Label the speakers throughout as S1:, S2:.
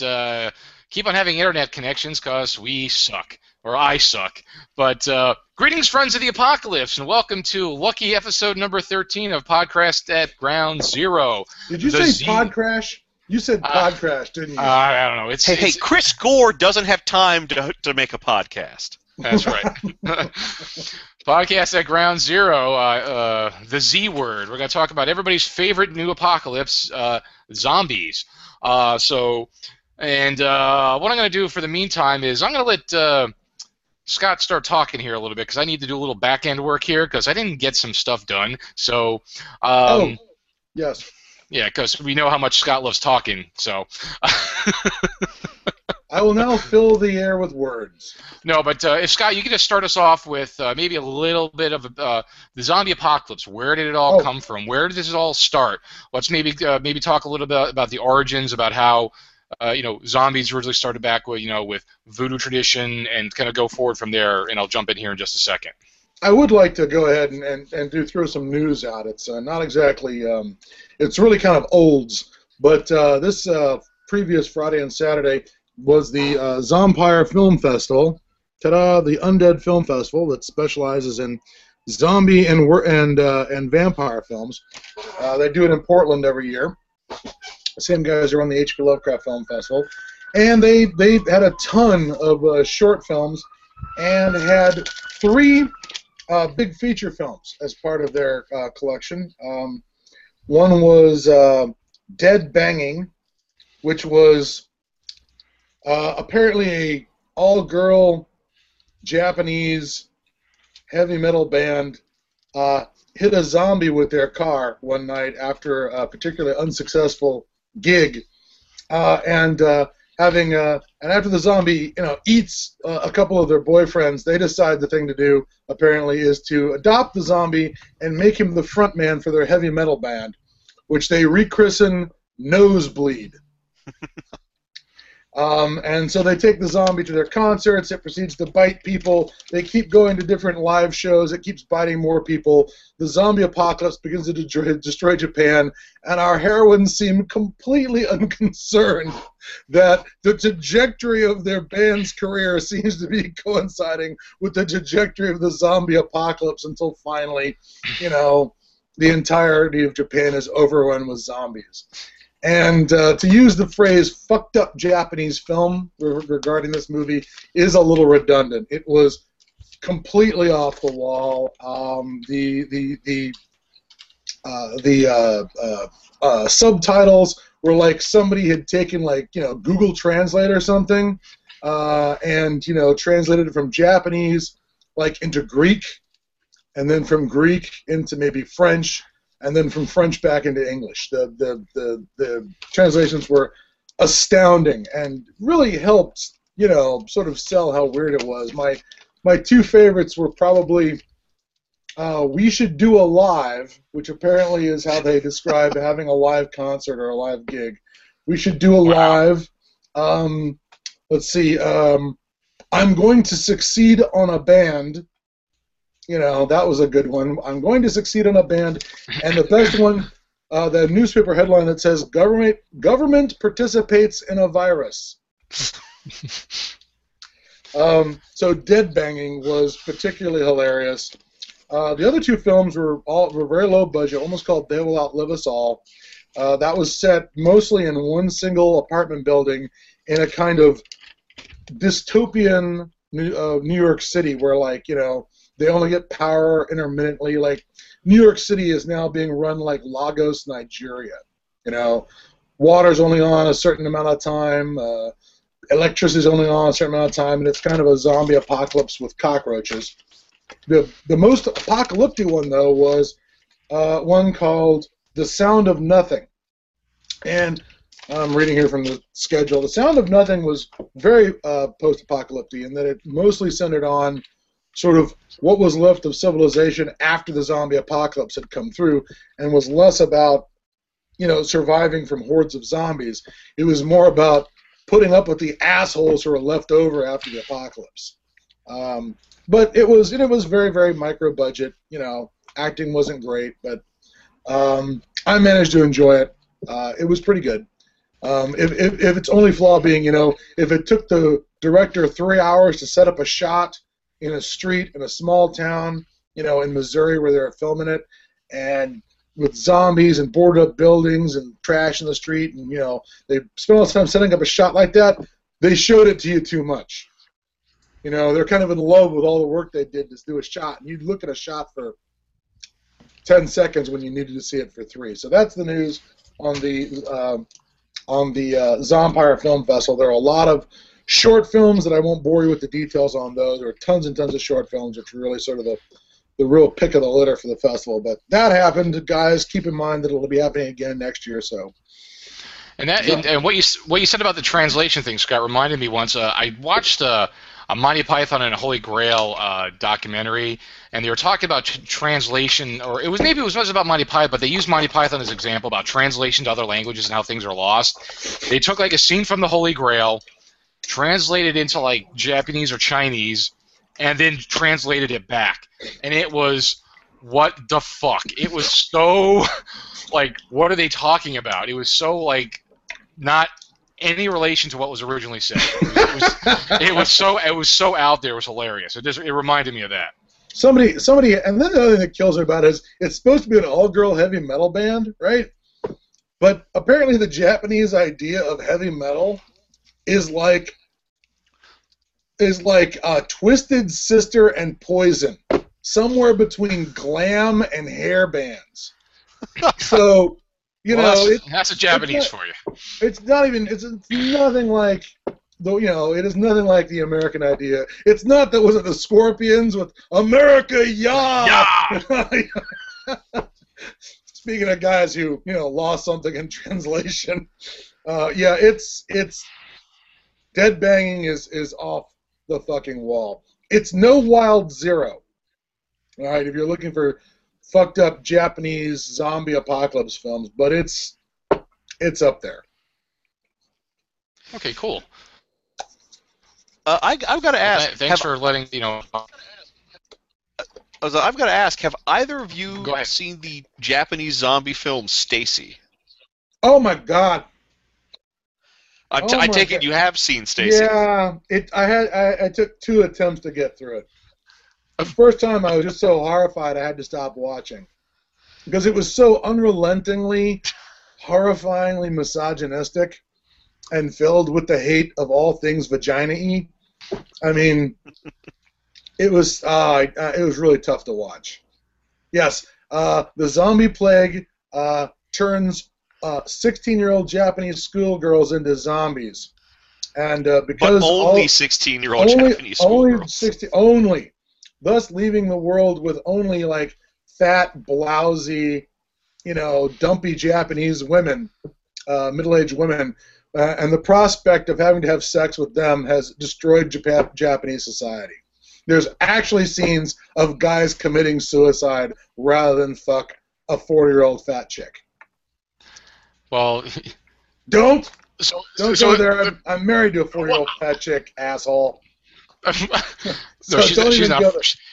S1: but uh, keep on having internet connections because we suck, or I suck. But uh, greetings, friends of the apocalypse, and welcome to lucky episode number 13 of Podcast at Ground Zero.
S2: Did you
S1: The
S2: say
S1: Z-
S2: pod crash? You said
S1: Uh,
S2: pod crash, didn't you?
S1: Uh, I don't know. It's,
S3: Hey, hey, Chris Gore doesn't have time to, to make a podcast.
S1: That's right. Podcast at Ground Zero, uh, uh, the Z word. We're going to talk about everybody's favorite new apocalypse, uh, zombies. Uh, so, and uh, what I'm going to do for the meantime is I'm going to let uh, Scott start talking here a little bit because I need to do a little back end work here because I didn't get some stuff done. So, um,
S2: oh, yes.
S1: yeah, because we know how much Scott loves talking. So.
S2: I will now fill the air with words.
S1: No, but uh, if Scott, you could just start us off with uh, maybe a little bit of uh, the zombie apocalypse. Where did it all
S2: Oh.
S1: come from? Where did this all start? Let's maybe uh, maybe talk a little bit about the origins, about how uh, you know zombies originally started back with you know with voodoo tradition, and kind of go forward from there. And I'll jump in here in just a second.
S2: I would like to go ahead and, and, and do throw some news out. It's uh, not exactly, um, it's really kind of olds, but uh, this uh, previous Friday and Saturday was the uh, Zompire Film Festival. Ta-da! The Undead Film Festival that specializes in zombie and and uh, and vampire films. Uh, they do it in Portland every year. Same guys who run the H.P. Lovecraft Film Festival, and they they had a ton of uh, short films and had three uh, big feature films as part of their uh, collection. Um, one was uh, Dead Banging, which was uh, apparently a all-girl Japanese heavy metal band uh, hit a zombie with their car one night after a particularly unsuccessful gig, uh, and uh, having uh, and after the zombie you know eats uh, a couple of their boyfriends, they decide the thing to do apparently is to adopt the zombie and make him the front man for their heavy metal band, which they rechristen Nosebleed. Um, and so they take the zombie to their concerts. It proceeds to bite people. They keep going to different live shows. It keeps biting more people. The zombie apocalypse begins to destroy, destroy Japan, and our heroines seem completely unconcerned that the trajectory of their band's career seems to be coinciding with the trajectory of the zombie apocalypse until finally, you know, the entirety of Japan is overrun with zombies. And uh, to use the phrase "fucked up Japanese film" re- regarding this movie is a little redundant. It was completely off the wall. Um, the the the uh, the uh, uh, uh, subtitles were like somebody had taken like you know Google Translate or something, uh, and you know translated it from Japanese like into Greek, and then from Greek into maybe French, and then from French back into English. The the the, the translations were astounding and really helped you know sort of sell how weird it was. My my two favorites were probably uh, "We Should Do a Live," which apparently is how they describe having a live concert or a live gig. We should do a live. Um, let's see. Um, I'm going to succeed on a band. You know, that was a good one. I'm going to succeed on a band. And the best one, uh, the newspaper headline that says government government participates in a virus. Um, so dead banging was particularly hilarious. Uh, the other two films were all were very low budget, almost called "They Will Outlive Us All." Uh, that was set mostly in one single apartment building in a kind of dystopian New, uh, New York City, where like you know they only get power intermittently. Like New York City is now being run like Lagos, Nigeria. You know, water's only on a certain amount of time. Uh, electricity is only on a certain amount of time, and it's kind of a zombie apocalypse with cockroaches. The the most apocalyptic one though was uh, one called "The Sound of Nothing," and I'm reading here from the schedule. "The Sound of Nothing" was very uh, post-apocalyptic in that it mostly centered on sort of what was left of civilization after the zombie apocalypse had come through, and was less about you know surviving from hordes of zombies. It was more about putting up with the assholes who were left over after the apocalypse. Um, but it was it was very very micro budget. You know, acting wasn't great, but um, I managed to enjoy it. Uh, it was pretty good. Um, if, if, if its only flaw being, you know, if it took the director three hours to set up a shot in a street in a small town, you know, in Missouri where they're filming it, and with zombies and boarded up buildings and trash in the street, and you know, they spent all the time setting up a shot like that, they showed it to you too much. You know, they're kind of in love with all the work they did to do a shot, and you'd look at a shot for 10 seconds when you needed to see it for three. So that's the news on the um, on the uh, Film Festival. There are a lot of short films that I won't bore you with the details on those. There are tons and tons of short films, which are really sort of the the real pick of the litter for the festival. But that happened, guys. Keep in mind that it'll be happening again next year. So.
S1: And that and, and what you what you said about the translation thing, Scott, reminded me once. Uh, I watched uh, a Monty Python and a Holy Grail uh, documentary, and they were talking about t- translation, or it was maybe it was not about Monty Python, but they used Monty Python as an example about translation to other languages and how things are lost. They took like a scene from the Holy Grail, translated into like Japanese or Chinese, and then translated it back, and it was what the fuck? It was so like what are they talking about? It was so like not any relation to what was originally said. It was, it was, it was so it was so out there. It was hilarious. It just it reminded me of that.
S2: Somebody, somebody, and then the other thing that kills me about it is it's supposed to be an all-girl heavy metal band, right? But apparently, the Japanese idea of heavy metal is like is like uh, Twisted Sister and Poison, somewhere between glam and hair bands. so you
S1: Well,
S2: know,
S1: that's,
S2: it,
S1: that's a Japanese
S2: it's
S1: for you.
S2: it's not even it's, it's nothing like though you know it is nothing like the American idea. It's not that was it the Scorpions with America yeah. Speaking of guys who you know lost something in translation, uh, yeah, it's it's dead banging is is off the fucking wall. It's no Wild Zero. All right, if you're looking for fucked up Japanese zombie apocalypse films, but it's it's up there.
S1: Okay, cool.
S3: Uh, I, I've got to ask.
S1: th- thanks
S3: have,
S1: for letting you know.
S3: I was- I've got to ask. Have either of you seen the Japanese zombie film Stacy?
S2: Oh my god.
S3: I,
S2: Oh
S3: t- I take
S2: God.
S3: it you have seen Stacy.
S2: Yeah, it. I had. I, I took two attempts to get through it. The first time, I was just so horrified, I had to stop watching because it was so unrelentingly, horrifyingly misogynistic, and filled with the hate of all things vagina-y. I mean, it was. Uh, uh, it was really tough to watch. Yes, uh, the zombie plague uh, turns uh, 16-year-old Japanese schoolgirls into zombies, and uh,
S3: But
S2: because
S3: only 16-year-old
S2: only,
S3: Japanese
S2: only
S3: schoolgirls.
S2: 60 only, thus leaving the world with only like fat, blousy, you know, dumpy Japanese women, uh, middle-aged women, uh, and the prospect of having to have sex with them has destroyed Japan, Japanese society. There's actually scenes of guys committing suicide rather than fuck a 40-year-old fat chick.
S1: Well,
S2: Don't
S1: so
S2: don't
S1: so,
S2: go there. I'm, I'm married to a four-year-old fat chick, asshole.
S1: no,
S2: So
S1: she's,
S2: don't
S1: she's not.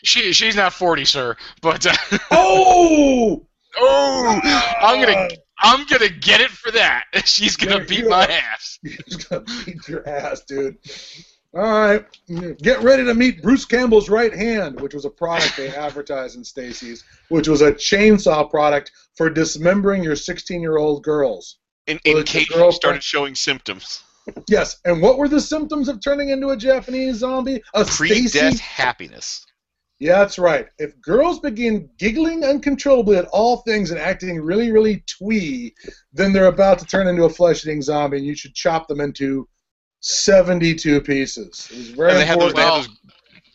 S1: She she's not forty, sir. But uh,
S2: Oh!
S1: oh, I'm gonna I'm gonna get it for that. She's gonna
S2: You're-
S1: beat my ass.
S2: He's gonna beat your ass, dude. All right, get ready to meet Bruce Campbell's right hand, which was a product they advertised in Stacy's, which was a chainsaw product for dismembering your 16-year-old girls.
S3: In, in
S2: it's
S3: case you started showing symptoms.
S2: Yes, and what were the symptoms of turning into a Japanese zombie? A
S3: Pre-death
S2: Stacy.
S3: happiness.
S2: Yeah, that's right. If girls begin giggling uncontrollably at all things and acting really, really twee, then they're about to turn into a flesh-eating zombie, and you should chop them into 72 pieces. It was very
S3: And they had, those, they had those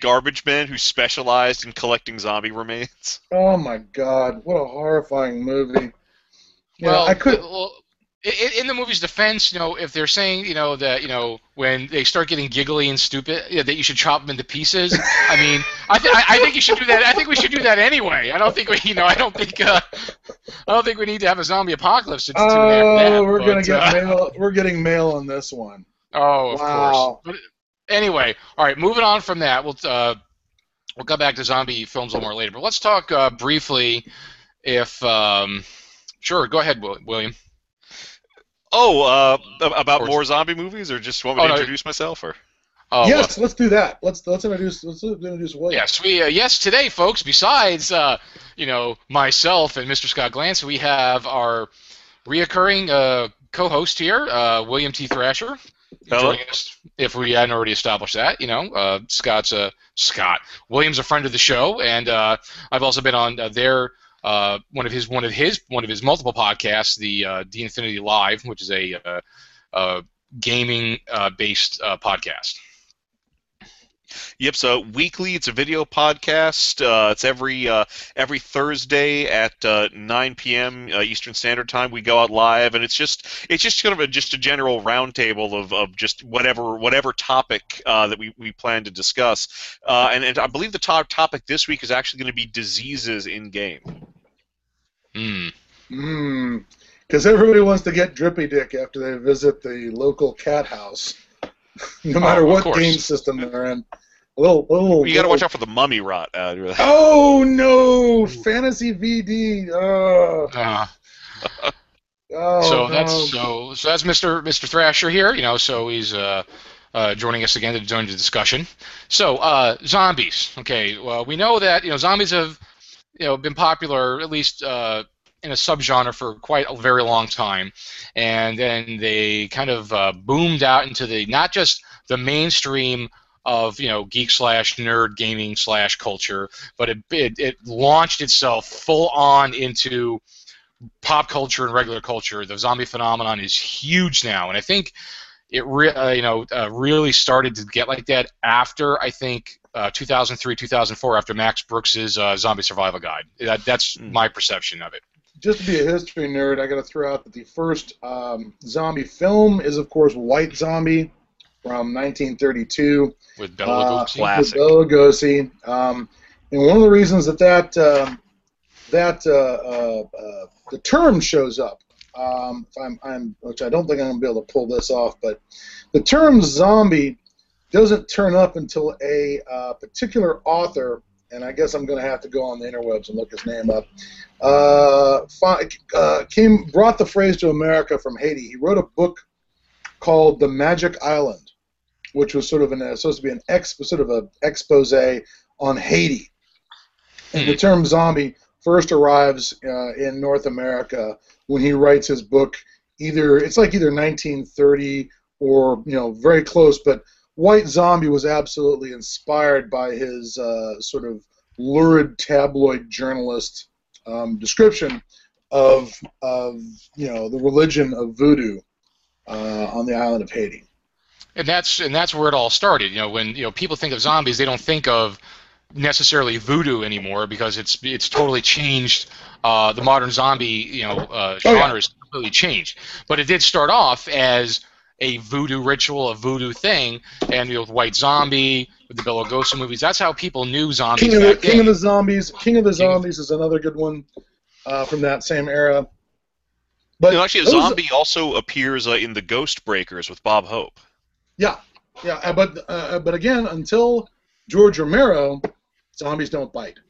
S3: garbage men who specialized in collecting zombie remains.
S2: Oh my God! What a horrifying movie. Yeah,
S1: well,
S2: I could.
S1: Well, i- i- in the movie's defense, you know, if they're saying, you know, that you know when they start getting giggly and stupid, yeah, that you should chop them into pieces. I mean, I, th- I, think you should do that. I think we should do that anyway. I don't think we, you know, I don't think, uh, I don't think we need to have a zombie apocalypse to, to enact that.
S2: Oh, we're gonna get
S1: uh,
S2: mail. We're getting mail on this one.
S1: Oh, of
S2: Wow.
S1: course. But anyway, all right. Moving on from that, we'll uh, we'll come back to zombie films a little more later. But let's talk uh, briefly. If um, sure, go ahead, William.
S3: Oh, uh, about
S1: Or-
S3: more zombie movies, or just want me
S1: Oh,
S3: to
S1: no.
S3: introduce myself, or
S1: Oh, well,
S2: yes, let's do that. Let's let's introduce let's introduce William.
S1: Yes, we uh, yes today, folks. Besides, uh, you know, myself and Mr. Scott Glantz, we have our reoccurring uh, co-host here, uh, William T. Thrasher.
S3: Hello.
S1: us. If we hadn't already established that, you know, uh, Scott's a Scott. William's a friend of the show, and uh, I've also been on uh, their uh, one of his one of his one of his multiple podcasts, the uh, Infinity Live, which is a uh, uh, gaming uh, based podcast.
S3: Yep. So weekly, it's a video podcast. Uh, it's every uh, every Thursday at uh, 9 p.m. Uh, Eastern Standard Time. We go out live, and it's just it's just kind of a, just a general roundtable of, of just whatever whatever topic uh, that we, we plan to discuss. Uh, and, and I believe the top topic this week is actually going to be diseases in game.
S1: Hmm.
S2: Hmm. Because everybody wants to get drippy dick after they visit the local cat house, no matter
S1: of
S2: what
S1: course.
S2: game system they're in. A little, a little.
S3: You got to watch out for the mummy rot. Uh,
S2: Oh no! Fantasy VD. Oh,
S1: Uh,
S2: oh
S1: so
S2: no.
S1: that's so so that's Mr. Mr. Thrasher here. You know, so he's uh, uh, joining us again to join the discussion. So uh, zombies. Okay, well we know that you know zombies have you know been popular at least uh, in a subgenre for quite a very long time, and then they kind of uh, boomed out into the not just the mainstream of you know geek slash nerd gaming slash culture, but it, it it launched itself full on into pop culture and regular culture. The zombie phenomenon is huge now, and I think it re- uh, you know uh, really started to get like that after I think uh, 2003 2004 after Max Brooks's uh, Zombie Survival Guide. That, that's
S3: Hmm.
S1: my perception of it.
S2: Just to be a history nerd, I got to throw out that the first um, zombie film is, of course, White Zombie from 1932.
S1: With Bela
S2: Uh,
S1: Lugosi.
S3: Classic.
S2: with Bela Lugosi. Um, and one of the reasons that that um, that uh, uh, uh, the term shows up, um, if I'm, I'm, which I don't think I'm gonna be able to pull this off, but the term zombie doesn't turn up until a uh, particular author, and I guess I'm gonna have to go on the interwebs and look his name up. Uh, uh, came brought the phrase to America from Haiti. He wrote a book called The Magic Island which was sort of an uh, supposed to be an ex sort of a expose on Haiti. And the term zombie first arrives uh, in North America when he writes his book. Either it's like either 1930 or you know very close, but White Zombie was absolutely inspired by his uh, sort of lurid tabloid journalist um, description of of you know the religion of voodoo uh, on the island of Haiti.
S1: and that's and that's where it all started. You know, when you know people think of zombies, they don't think of necessarily voodoo anymore because it's it's totally changed. Uh, the modern zombie you know uh,
S2: Oh, yeah.
S1: genre is completely changed, but it did start off as a voodoo ritual, a voodoo thing, and you know, with White Zombie, with the Bela Lugosi movies, that's how people knew zombies
S2: King of the
S1: back
S2: King
S1: then.
S2: of the Zombies. King of the
S1: King of-
S2: Zombies is another good one uh, from that same era. But
S3: You know, actually, a
S2: those-
S3: zombie also appears uh, in the Ghost Breakers with Bob Hope.
S2: Yeah, yeah, uh, but uh, but again, until George Romero, zombies don't bite.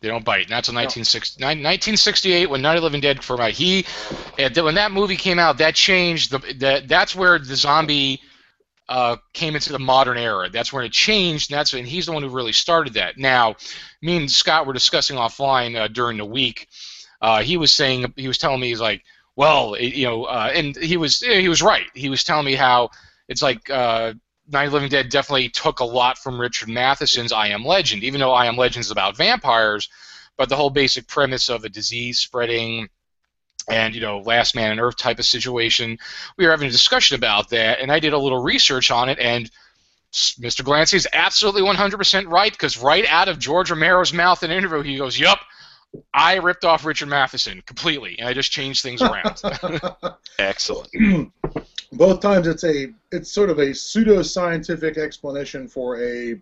S1: They don't bite. Not until in 1960, 1968 when Night of the Living Dead came out. He, uh, when that movie came out, that changed the. That, that's where the zombie uh, came into the modern era. That's when it changed. And that's and he's the one who really started that. Now, me and Scott were discussing offline uh, during the week. Uh, he was saying he was telling me he's like, well, you know, uh, and he was he was right. He was telling me how it's like. Night of the Living Dead definitely took a lot from Richard Matheson's I Am Legend, even though I Am Legend is about vampires but the whole basic premise of a disease spreading and you know last man on earth type of situation we were having a discussion about that and i did a little research on it and mr Glancy is absolutely 100% right because right out of george romero's mouth in an interview he goes yup i ripped off richard matheson completely and i just changed things around
S3: Excellent.
S2: Both times, it's a it's sort of a pseudo-scientific explanation for a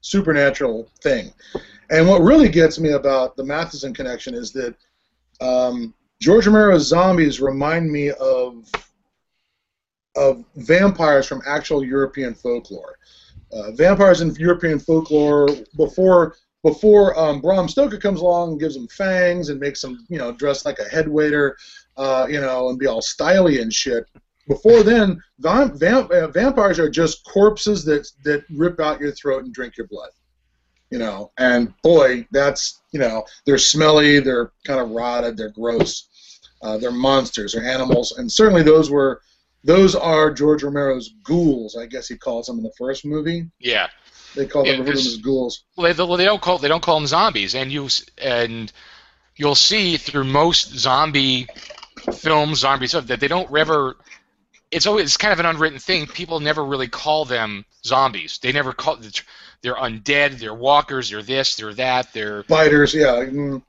S2: supernatural thing. And what really gets me about the Matheson connection is that um, George Romero's zombies remind me of of vampires from actual European folklore. Uh, vampires in European folklore before before um, Bram Stoker comes along and gives them fangs and makes them you know dress like a head waiter. uh, you know, and be all styly and shit. Before then, vam- vam- uh, vampires are just corpses that that rip out your throat and drink your blood. You know, and boy, that's you know, they're smelly, they're kind of rotted, they're gross, uh, they're monsters, they're animals, and certainly those were those are George Romero's ghouls. I guess he calls them in the first movie.
S1: Yeah.
S2: They call
S1: Yeah,
S2: them, to them as ghouls.
S1: Well, they, well, they don't call they don't call them zombies, and you and you'll see through most zombie films, zombie stuff that they don't ever. It's always it's kind of an unwritten thing. People never really call them zombies. They never call they're undead. They're walkers. They're this. They're that. They're
S2: Fighters, yeah. mm.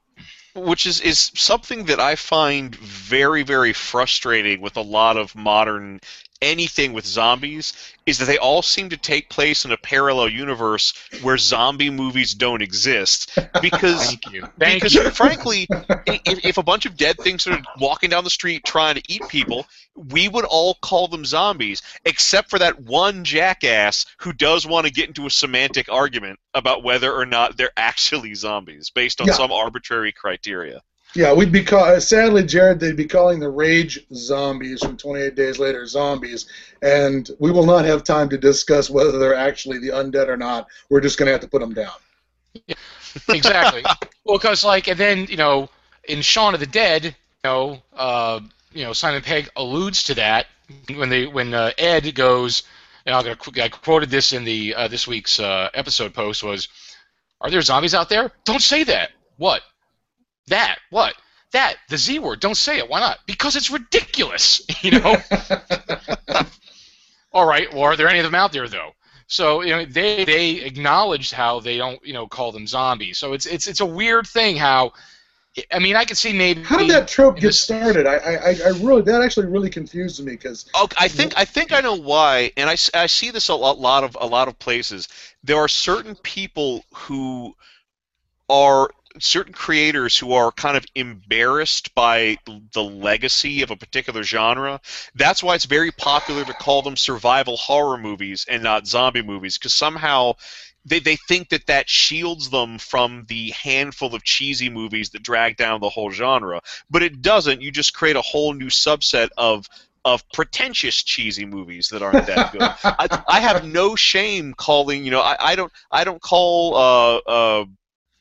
S3: which is is something that I find very very frustrating with a lot of modern anything with zombies is that they all seem to take place in a parallel universe where zombie movies don't exist because
S1: thank you. Thank
S3: because
S1: you.
S3: frankly if, if a bunch of dead things are walking down the street trying to eat people we would all call them zombies except for that one jackass who does want to get into a semantic argument about whether or not they're actually zombies based on
S2: Yeah.
S3: some arbitrary criteria
S2: Yeah, we'd be call- sadly, Jared. They'd be calling the Rage zombies from 28 Days Later zombies, and we will not have time to discuss whether they're actually the undead or not. We're just going to have to put them down.
S1: Yeah, exactly. well, because like, and then you know, in Shaun of the Dead, you know, uh, you know, Simon Pegg alludes to that when they when uh, Ed goes, and I'm gonna I quoted this in the uh, this week's uh, episode post was, "Are there zombies out there? Don't say that. What? That? What? That? The Z word? Don't say it. Why not? Because it's ridiculous. You know." All right. Well, are there any of them out there though? So you know they they acknowledged how they don't you know call them zombies. So it's it's it's a weird thing how. I mean, I could see maybe.
S2: How did that trope get
S1: this-
S2: started? I, I, I really that actually really confused me because
S3: Oh, I think I think I know why, and I, I see this a lot, lot of a lot of places. There are certain people who are certain creators who are kind of embarrassed by the legacy of a particular genre. That's why it's very popular to call them survival horror movies and not zombie movies, because somehow they, they think that that shields them from the handful of cheesy movies that drag down the whole genre. But it doesn't. You just create a whole new subset of of pretentious cheesy movies that aren't that good. I, I have no shame calling. You know, I, I don't I don't call uh, uh,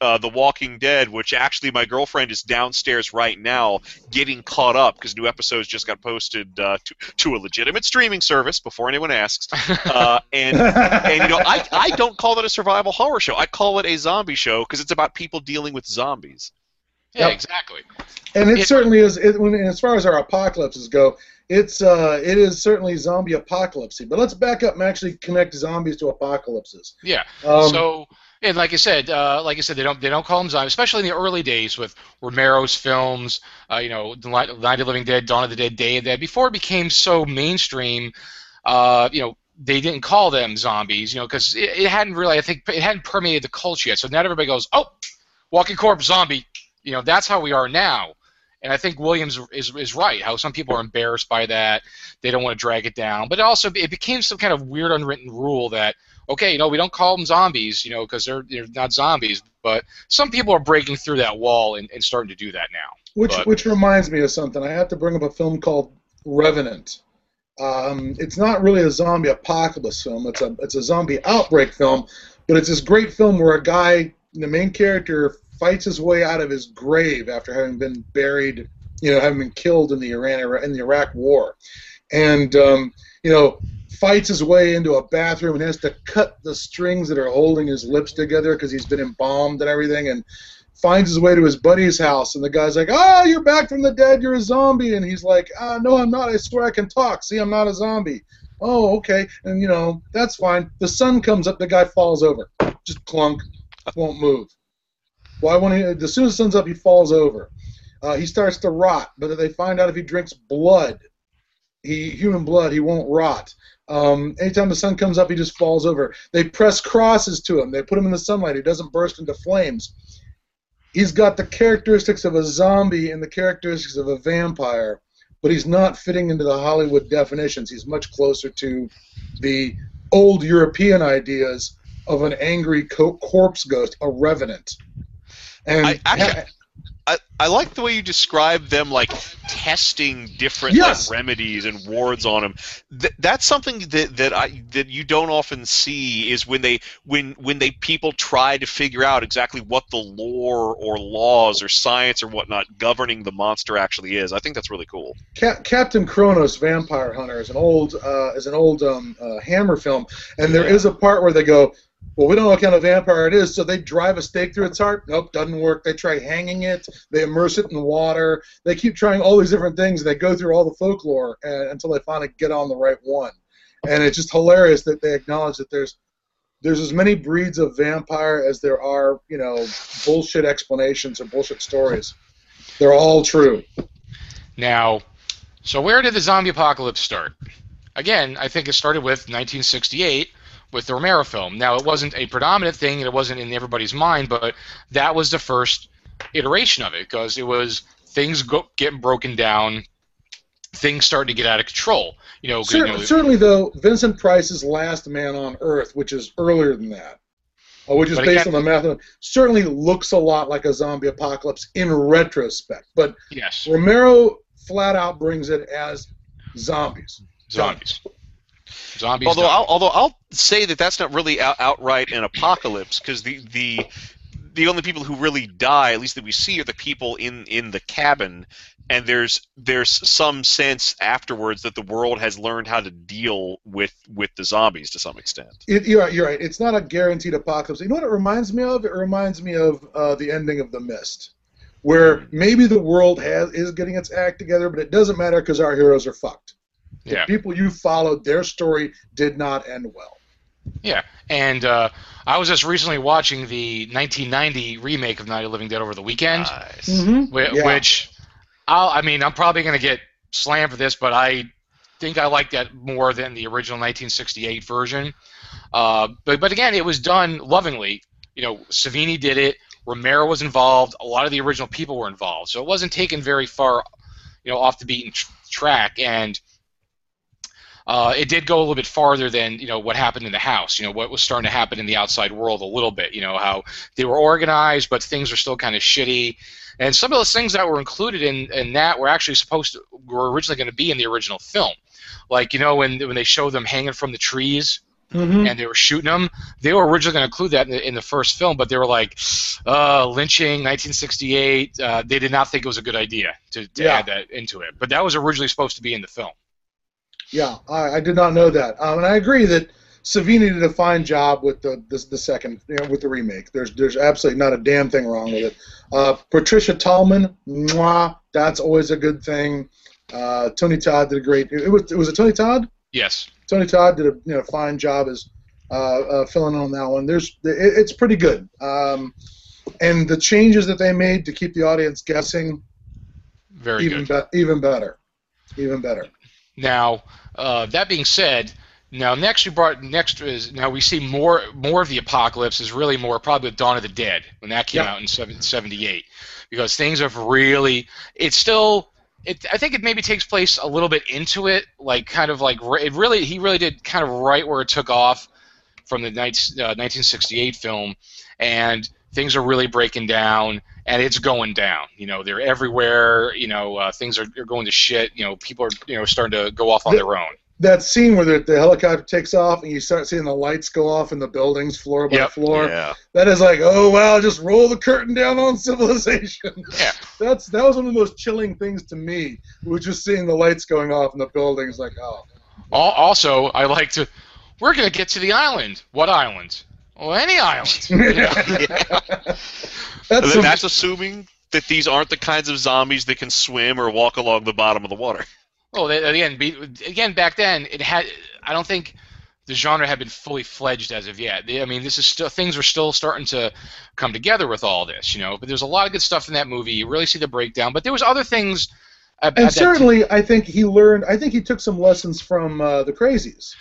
S3: uh, The Walking Dead, which actually my girlfriend is downstairs right now getting caught up because new episodes just got posted uh, to, to a legitimate streaming service before anyone asks. Uh, and and you know, I, I don't call it a survival horror show. I call it a zombie show because it's about people dealing with zombies.
S1: Yeah,
S2: Yep.
S1: exactly.
S2: and it,
S1: It-
S2: certainly is. It, when, as far as our apocalypses go, it's uh, it is certainly zombie apocalypse. But let's back up and actually connect zombies to apocalypses.
S1: Yeah.
S2: Um,
S1: so and like I said, uh, like I said, they don't they don't call them zombies, especially in the early days with Romero's films. Uh, you know, Night of the Living Dead, Dawn of the Dead, Day of the Dead. Before it became so mainstream, uh, you know, they didn't call them zombies. You know, because it, it hadn't really, I think, it hadn't permeated the culture yet. So not everybody goes, oh, walking corpse, zombie. You know, that's how we are now. And I think Williams is, is right. How some people are embarrassed by that, they don't want to drag it down. But it also it became some kind of weird unwritten rule that okay, you know, we don't call them zombies, you know, because they're they're not zombies. But some people are breaking through that wall and, and starting to do that now.
S2: Which
S1: But-
S2: which reminds me of something. I have to bring up a film called Revenant. Um, it's not really a zombie apocalypse film. It's a it's a zombie outbreak film, but it's this great film where a guy, the main character, fights his way out of his grave after having been buried, you know, having been killed in the Iran in the Iraq War, and um, you know fights his way into a bathroom and has to cut the strings that are holding his lips together because he's been embalmed and everything, and finds his way to his buddy's house, and the guy's like, "Oh, you're back from the dead. You're a zombie." And he's like, "Ah, no, I'm not. I swear I can talk. See, I'm not a zombie." Oh, okay. And you know that's fine. The sun comes up. The guy falls over. Just clunk. Won't move. Why? When he, as soon as the sun's up, he falls over. Uh, he starts to rot. But they find out if he drinks blood, he human blood, he won't rot. Um, anytime the sun comes up, he just falls over. They press crosses to him. They put him in the sunlight. He doesn't burst into flames he's got the characteristics of a zombie and the characteristics of a vampire, but he's not fitting into the Hollywood definitions. He's much closer to the old European ideas of an angry co- corpse ghost, a revenant. And
S3: I- actually- I, I like the way you describe them like testing different
S2: Yes.
S3: like, remedies and wards on them. Th- that's something that, that I that you don't often see is when they when when they people try to figure out exactly what the lore or laws or science or whatnot governing the monster actually is. I think that's really cool.
S2: Cap- Captain Kronos, Vampire Hunter, is an old uh, is an old um, uh, Hammer film, and there
S3: Yeah.
S2: is a part where they go, "Well, we don't know what kind of vampire it is," so they drive a stake through its heart. Nope, doesn't work. They try hanging it. They immerse it in water. They keep trying all these different things. They go through all the folklore and, until they finally get on the right one. And it's just hilarious that they acknowledge that there's there's as many breeds of vampire as there are, you know, bullshit explanations or bullshit stories. They're all true.
S1: Now, so where did the zombie apocalypse start? Again, I think it started with 1968 with the Romero film. Now, it wasn't a predominant thing, and it wasn't in everybody's mind, but that was the first iteration of it because it was things go, getting broken down, things starting to get out of control. You know,
S2: Cer-
S1: you know
S2: certainly, though, Vincent Price's Last Man on Earth, which is earlier than that, uh, which is based on the math, certainly looks a lot like a zombie apocalypse in retrospect. But
S1: yes,
S2: Romero flat out brings it as zombies.
S1: zombies. Zombies.
S3: Although. I'll, although I'll say that that's not really out, outright an apocalypse because the the the only people who really die, at least that we see, are the people in in the cabin, and there's there's some sense afterwards that the world has learned how to deal with with the zombies to some extent.
S2: It, you're, right, you're right. It's not a guaranteed apocalypse. You know what it reminds me of? It reminds me of uh, the ending of The Mist, where maybe the world has is getting its act together, but it doesn't matter because our heroes are fucked. The
S1: yeah.
S2: people you followed, their story did not end well.
S1: Yeah, and uh, I was just recently watching the 1990 remake of Night of the Living Dead over the weekend,
S3: Nice.
S2: Mm-hmm.
S1: whi-
S2: Yeah.
S1: which I'll, I mean, I'm probably going to get slammed for this, but I think I like that more than the original 1968 version. Uh, but but again, it was done lovingly. You know, Savini did it. Romero was involved. A lot of the original people were involved, so it wasn't taken very far, you know, off the beaten tr- track. And uh, it did go a little bit farther than you know what happened in the house. You know what was starting to happen in the outside world a little bit. You know how they were organized, but things were still kind of shitty. And some of those things that were included in, in that were actually supposed to were originally going to be in the original film. Like you know when when they show them hanging from the trees
S2: Mm-hmm.
S1: and they were shooting them, they were originally going to include that in the, in the first film, but they were like, uh, lynching, 1968. Uh, they did not think it was a good idea to, to
S2: Yeah.
S1: add that into it. But that was originally supposed to be in the film.
S2: Yeah, I, I did not know that, um, and I agree that Savini did a fine job with the the, the second you know, with the remake. There's there's absolutely not a damn thing wrong with it. Uh, Patricia Tallman, mwah, that's always a good thing. Uh, Tony Todd did a great. It was it was it Tony Todd.
S1: Yes.
S2: Tony Todd did a you know fine job as uh, uh, filling in on that one. There's it, it's pretty good. Um, and the changes that they made to keep the audience guessing,
S1: Very
S2: even
S1: good.
S2: be- even better, even better.
S1: Now, uh, that being said, now next we brought next is now we see more more of the apocalypse is really more probably with Dawn of the Dead when that came
S2: Yeah.
S1: out in seven- 78 because things have really it's still it I think it maybe takes place a little bit into it like kind of like it really he really did kind of right where it took off from the night- uh, 1968 film. And things are really breaking down and it's going down. You know, they're everywhere. You know, uh, things are, are going to shit. You know, people are you know starting to go off on
S2: The-
S1: their own.
S2: that scene where the, the helicopter takes off and you start seeing the lights go off in the buildings floor by
S1: Yep.
S2: floor.
S3: Yeah.
S2: That is like, oh wow, just roll the curtain down on civilization.
S1: Yeah.
S2: That's that was one of the most chilling things to me. Was just seeing the lights going off in the buildings, like, oh,
S1: Also, I like to. We're gonna get to the island. What island? Well, any island.
S2: that's some,
S3: that's assuming that these aren't the kinds of zombies that can swim or walk along the bottom of the water.
S1: Well, they- again, be, again, back then it had. I don't think the genre had been fully fledged as of yet. They- I mean, this is still things are still starting to come together with all this, you know. But there's a lot of good stuff in that movie. You really see the breakdown. But there was other things. at-
S2: and
S1: at
S2: certainly, I think he learned. I think he took some lessons from uh, the Crazies.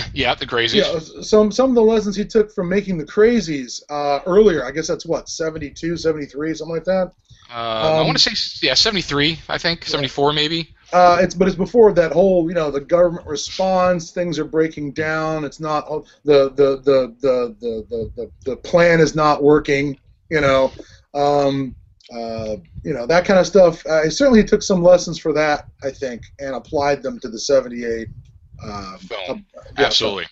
S1: yeah, the crazies.
S2: Yeah, some some of the lessons he took from making the Crazies uh, earlier. I guess that's what 72, 73, something like that.
S1: Uh, I
S2: Um,
S1: want to say yeah, 73, I think, 74 maybe.
S2: Uh, it's but it's before that whole you know the government responds, things are breaking down. It's not the the the the the the, the, the plan is not working. You know, um, uh, you know that kind of stuff. I certainly took some lessons for that, I think, and applied them to the '78 um,
S1: Film.
S2: uh, yeah,
S1: Absolutely.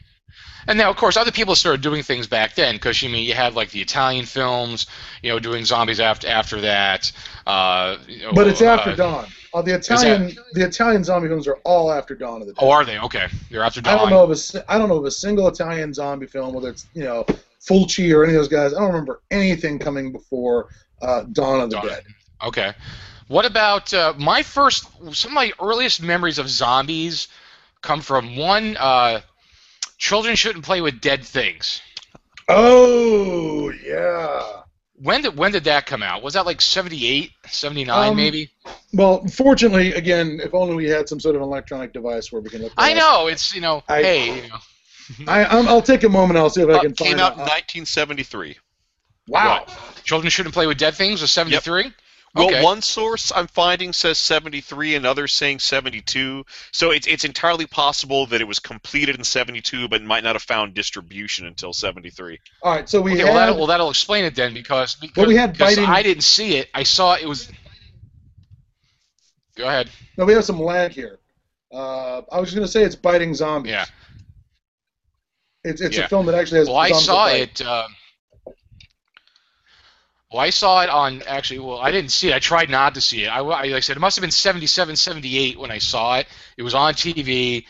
S1: And now, of course, other people started doing things back then because you mean you had like the Italian films, you know, doing zombies after after that. Uh,
S2: But it's after
S1: uh,
S2: dawn. Uh, the Italian the Italian zombie films are all after dawn of the day.
S1: Oh, are they? Okay, they're after dawn.
S2: I don't know of a don't know of a single Italian zombie film, whether it's you know Fulci or any of those guys. I don't remember anything coming before uh, Dawn of the
S1: Dawn.
S2: Dead.
S1: Okay. What about uh, my first? Some of my earliest memories of zombies come from one. Uh, children shouldn't play with dead things.
S2: Oh yeah.
S1: When did when did that come out? Was that like 78, 79
S2: Um,
S1: maybe?
S2: Well, fortunately, again, if only we had some sort of electronic device where we can look. that
S1: I
S2: up.
S1: know it's you know
S2: I-
S1: hey you know,
S2: I, I'm, I'll take a moment. I'll see if I
S3: Uh,
S2: can
S3: came
S2: find
S3: out in
S2: out.
S3: 1973.
S2: Wow.
S1: children shouldn't play with dead things was 73.
S3: Well,
S1: Okay.
S3: one source I'm finding says 73, another saying 72. So it's it's entirely possible that it was completed in 72, but might not have found distribution until 73.
S2: All right. So we
S1: Okay,
S2: had.
S1: well, that'll, well, that'll explain it then because because,
S2: Well, we had
S1: because
S2: biting-
S1: I didn't see it. I saw it was. Go ahead.
S2: No, we have some lag here. Uh, I was just going to say it's biting zombies.
S1: Yeah.
S2: It's it's
S1: Yeah.
S2: a film that actually has.
S1: Well, I saw it. Um, well, I saw it on actually. Well, I didn't see it. I tried not to see it. I, I- like I said, it must have been 77, 78 when I saw it. It was on TV.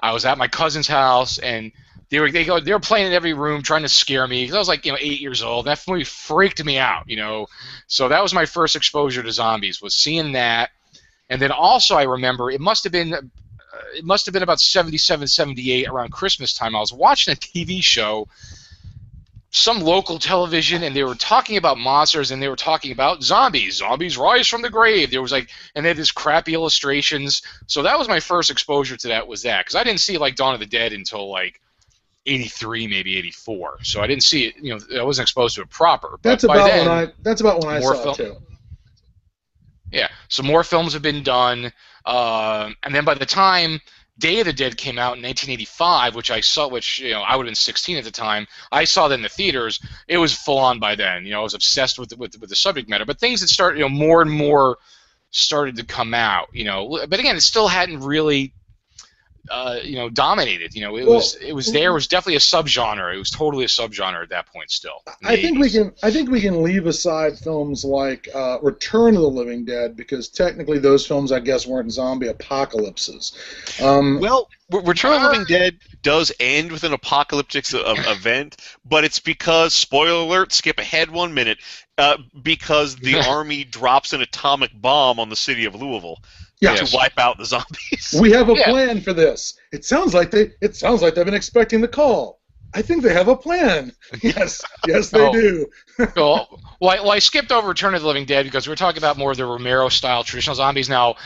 S1: I was at my cousin's house, and they were they go they were playing in every room trying to scare me because I was like you know eight years old. That movie freaked me out. You know, so that was my first exposure to zombies. Was seeing that, and then also I remember it must have been. Uh, it must have been about 77, 78 around Christmas time. I was watching a TV show some local television and they were talking about monsters and they were talking about zombies zombies rise from the grave there was like and they had this crappy illustrations so that was my first exposure to that was that because i didn't see like dawn of the dead until like 83 maybe 84 so i didn't see it you know i wasn't exposed to it proper but
S2: That's about
S1: then,
S2: when I. That's about when I saw it too.
S1: yeah so more films have been done um, and then by the time Day of the Dead came out in 1985, which I saw, which you know I would have been 16 at the time. I saw that in the theaters. It was full on by then. You know, I was obsessed with with, with the subject matter. But things that started, you know, more and more started to come out. You know, but again, it still hadn't really, uh, you know, dominated. You know, it
S2: Well,
S1: was it was there. It was definitely a subgenre. It was totally a subgenre at that point. Still, in the
S2: I think we can. I think we can leave aside films like uh, Return of the Living Dead because technically those films, I guess, weren't zombie apocalypses. Um,
S3: Well, Re- Return of the Living Dead does end with an apocalyptic s- uh, event, but it's because spoiler alert, skip ahead one minute, uh, because the army drops an atomic bomb on the city of Louisville
S2: yeah,
S1: Yes.
S3: to wipe out the zombies.
S2: we have a
S1: Yeah.
S2: plan for this. It sounds like they. It sounds like they've been expecting the call. I think they have a plan. Yes, yes, they
S1: Oh.
S2: do.
S1: well, well, I, well, I skipped over Return of the Living Dead because we are talking about more of the Romero-style traditional zombies. Now,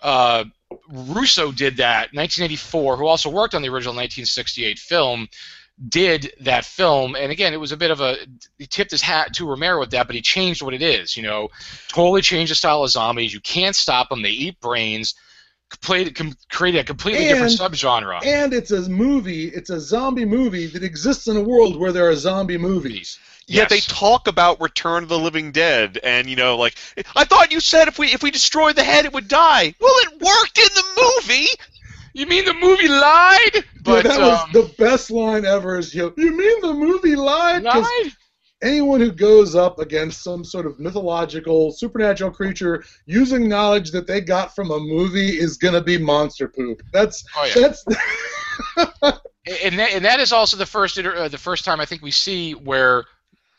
S1: uh, Russo did that, 1984, who also worked on the original 1968 film, did that film, and again, it was a bit of a he tipped his hat to Romero with that, but he changed what it is. You know, totally changed the style of zombies. You can't stop them. They eat brains. Played, com- created a completely different
S2: And-
S1: subgenre.
S2: And it's a movie. It's a zombie movie that exists in a world where there are zombie movies.
S3: Yet they talk about Return of the Living Dead, and you know, like I thought you said if we if we destroyed the head, it would die. Well, it worked in the movie.
S1: You mean the movie lied?
S2: But
S1: But
S2: that
S1: um,
S2: was the best line ever. Is you, you mean the movie lied?
S1: lied?
S2: anyone who goes up against some sort of mythological, supernatural creature using knowledge that they got from a movie is gonna be monster poop. That's
S1: Oh yeah.
S2: that's
S1: and that, and that is also the first uh, the first time I think we see where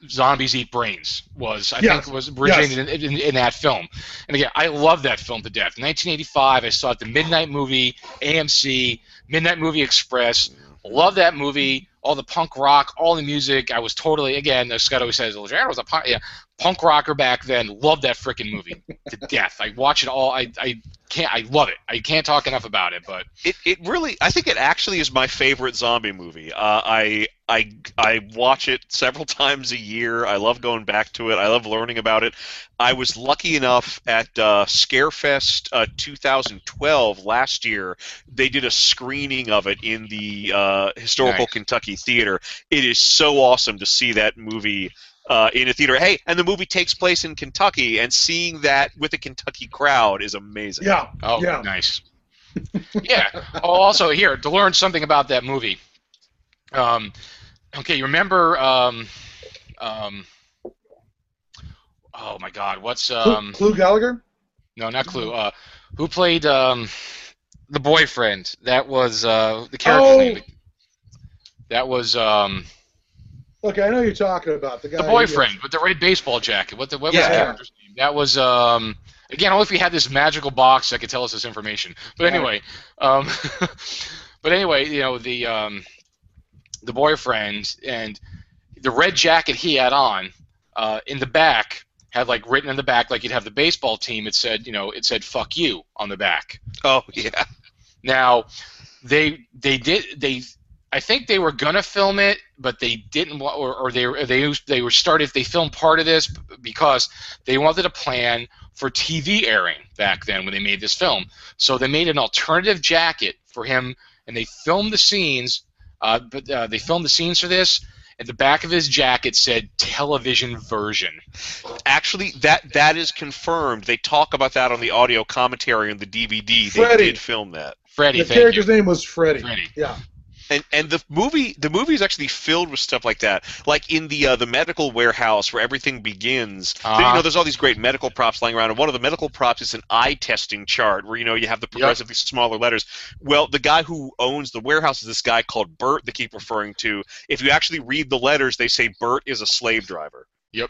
S1: zombies eat brains was I
S2: Yes.
S1: think was originated in, in, in that film. And again, I love that film to death. 1985, I saw it the Midnight Movie, AMC, Midnight Movie Express. Love that movie. All the punk rock, all the music. I was totally again. As Scott always says, Jared was a punk, yeah, punk rocker back then. Loved that freaking movie to death. I watch it all. I, I can't. I love it. I can't talk enough about it. But
S3: It, it really I think it actually is my favorite zombie movie. Uh, I I I watch it several times a year. I love going back to it. I love learning about it. I was lucky enough at uh, Scarefest uh, 2012 last year. They did a screening of it in the uh, historical
S1: Nice.
S3: Kentucky Theater. It is so awesome to see that movie uh, in a theater. Hey, and the movie takes place in Kentucky, and seeing that with a Kentucky crowd is amazing.
S2: Yeah.
S1: Oh,
S2: Yeah.
S1: nice. yeah. Oh, also here to learn something about that movie. Um, okay, you remember? Um, um, oh my God, what's
S2: Clu,
S1: um?
S2: Clu Gulager.
S1: No, not Clu. Uh, who played um, the boyfriend? That was uh, the character's
S2: Oh.
S1: name. That was um,
S2: Okay, I know you're talking about the guy.
S1: the boyfriend with the red baseball jacket. What the what was
S3: Yeah.
S1: the character's name? That was um. Again, only if we had this magical box that could tell us this information. But anyway, um, but anyway, you know the um, the boyfriend and the red jacket he had on uh, in the back had like written in the back like you'd have the baseball team. It said you know it said "fuck you" on the back.
S3: Oh yeah.
S1: Now, they they did they. I think they were gonna film it, but they didn't, wa- or, or they were- they they were started. They filmed part of this because they wanted a plan for TV airing back then when they made this film. So they made an alternative jacket for him, and they filmed the scenes. Uh, but uh, they filmed the scenes for this. At the back of his jacket said television version.
S3: Actually, that that is confirmed. They talk about that on the audio commentary on the DVD.
S2: Freddie.
S3: They did film that.
S1: Freddie,
S2: The
S1: thank you.
S2: character's name was Freddy.
S1: Freddie.
S2: Yeah.
S3: And and the movie the movie is actually filled with stuff like that. Like in the uh, the medical warehouse where everything begins.
S1: Uh-huh.
S3: You know, there's all these great medical props lying around, and one of the medical props is an eye testing chart where you know you have the progressively smaller letters. Well, the guy who owns the warehouse is this guy called Bert. They keep referring to. If you actually read the letters, they say Bert is a slave driver.
S1: Yep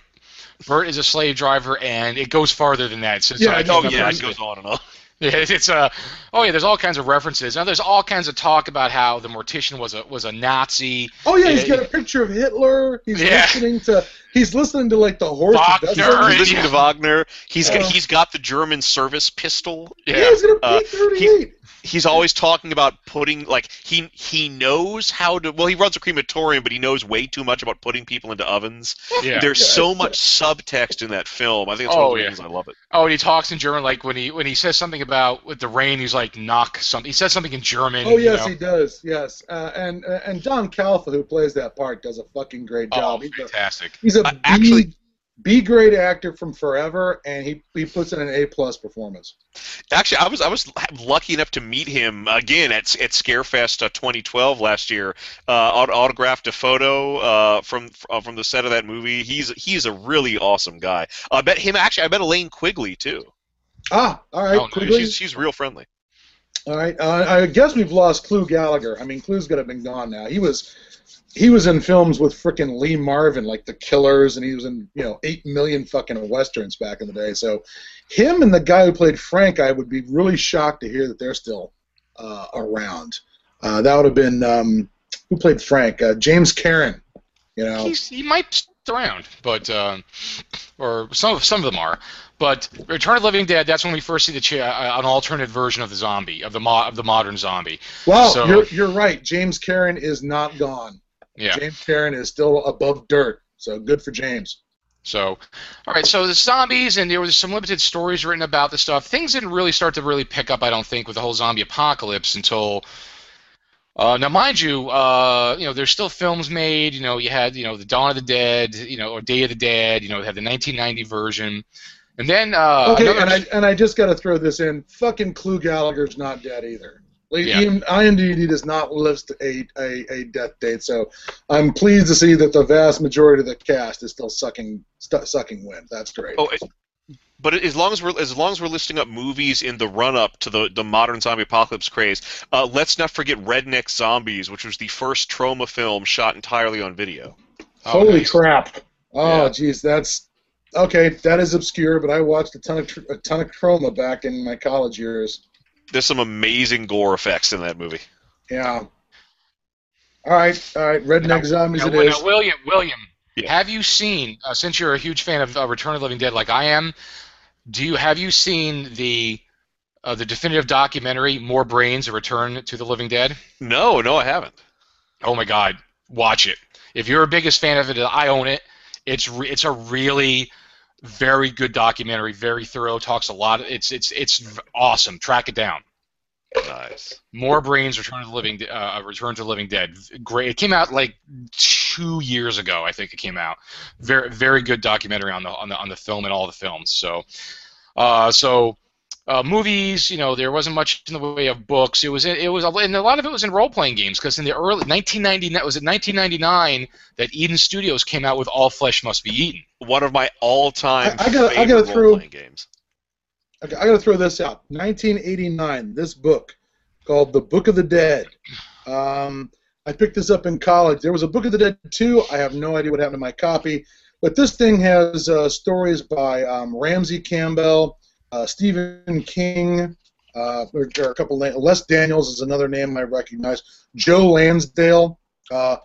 S1: bert is a slave driver, and it goes farther than that. Since
S2: Yeah,
S1: I
S2: I know,
S3: Oh yeah, it goes on and on.
S1: Yeah, it's, it's uh, oh yeah, there's all kinds of references. Now there's all kinds of talk about how the mortician was a was a Nazi.
S2: Oh yeah, he's got a picture of Hitler. He's
S1: Yeah.
S2: listening to. He's listening to like the horse.
S1: Wagner.
S2: He's
S1: Sure,
S3: He's listening to Wagner. He's got, he's got the German service pistol.
S1: Yeah,
S2: he's gonna
S3: Uh,
S2: P38.
S3: He's always talking about putting like he he knows how to well he runs a crematorium but he knows way too much about putting people into ovens
S1: yeah.
S3: there's
S2: Yeah,
S3: so
S2: it's-
S3: much subtext in that film i think it's one
S1: Oh,
S3: of the
S1: yeah.
S3: reasons i love it
S1: Oh, and he talks in German, like when he when he says something about with the rain, he's like knock something. He says something in German.
S2: Oh
S1: you
S2: yes,
S1: know.
S2: he does. Yes, uh, and uh, and Don Calfa, who plays that part, does a fucking great
S1: Oh,
S2: job. he's a,
S1: fantastic.
S2: he's a
S3: Uh,
S2: B-
S3: actually-
S2: B grade actor from Forever, and he he puts in an A plus performance.
S3: actually i was i was lucky enough to meet him again at at scarefest uh, 2012 last year uh autographed a photo uh from uh, from the set of that movie he's he's a really awesome guy i bet him actually i met Linnea Quigley too
S2: Ah, all right,
S1: Oh.
S2: Quigley.
S3: she's she's real friendly
S2: All right, uh, I guess we've lost Clu Gulager. I mean, Clu's got to been gone now. He was he was in films with frickin' Lee Marvin, like The Killers, and he was in you know eight million fucking westerns back in the day. So him and the guy who played Frank, I would be really shocked to hear that they're still uh, around. Uh, that would have been um, who played Frank? Uh, James Karen. You know,
S1: He's he might stick around, but um, or some of some of them are. But Return of the Living Dead, that's when we first see the ch- uh, an alternate version of the zombie of the mo- of the modern zombie.
S2: wow,
S1: so-
S2: you're you're right. James Karen is not gone.
S1: Yeah.
S2: James Karen is still above dirt. So good for James.
S1: So, all right. So the zombies, and there was some limited stories written about the stuff. Things didn't really start to really pick up, I don't think, with the whole zombie apocalypse until. Uh, now, mind you, uh, you know, there's still films made. You know, you had, you know, the Dawn of the Dead, you know, or Day of the Dead. You know, they had the 1990 version, and then uh,
S2: Okay,
S1: another-
S2: and I and I just got to throw this in. Fucking Clu Gulager's not dead either. Like,
S1: Yeah.
S2: IMDb does not list a, a, a death date, so I'm pleased to see that the vast majority of the cast is still sucking stu sucking wind. That's great.
S3: Oh, it, but as long as we're as long as we're listing up movies in the run up to the the modern zombie apocalypse craze, uh, let's not forget Redneck Zombies, which was the first Troma film shot entirely on video.
S1: oh,
S2: Holy
S1: nice.
S2: crap! Oh,
S1: Yeah.
S2: jeez, that's okay. That is obscure, but I watched a ton of tr- a ton of Troma back in my college years.
S3: There's some amazing gore effects in that movie.
S2: Yeah. All right, all right. Redneck
S1: Now-
S2: zombies
S1: Now,
S2: it
S1: Wi-
S2: is.
S1: now, William, William,
S3: Yeah.
S1: have you seen? Uh, since you're a huge fan of uh, Return of the Living Dead, like I am, do you have you seen the uh, the definitive documentary "More Brains: A Return to the Living Dead"?
S3: No, no, I haven't.
S1: Oh my God, watch it. If you're a biggest fan of it, I own it. It's re- it's a really very good documentary, very thorough. Talks a lot. It's it's it's awesome. Track it down.
S3: Nice.
S1: More Brains: Return to the Living, uh, Return to the Living Dead. Great. It came out like two years ago. I think it came out. Very very good documentary on the on the on the film and all the films. So, uh, so uh, movies, you know, there wasn't much in the way of books. It was it was and a lot of it was in role playing games because in the early 1999 was it 1999 that Eden Studios came out with All Flesh Must Be Eaten.
S3: One of my all-time
S2: I- I gotta- I
S3: favorite
S2: gotta throw-
S3: role-playing games.
S2: Okay, I got to throw this out. 1989. This book called The Book of the Dead. Um, I picked this up in college. There was a Book of the Dead 2. I have no idea what happened to my copy, but this thing has uh, stories by um, Ramsey Campbell, uh, Stephen King. Uh, there are a couple. Les Daniels is another name I recognize. Joe Lansdale. Uh,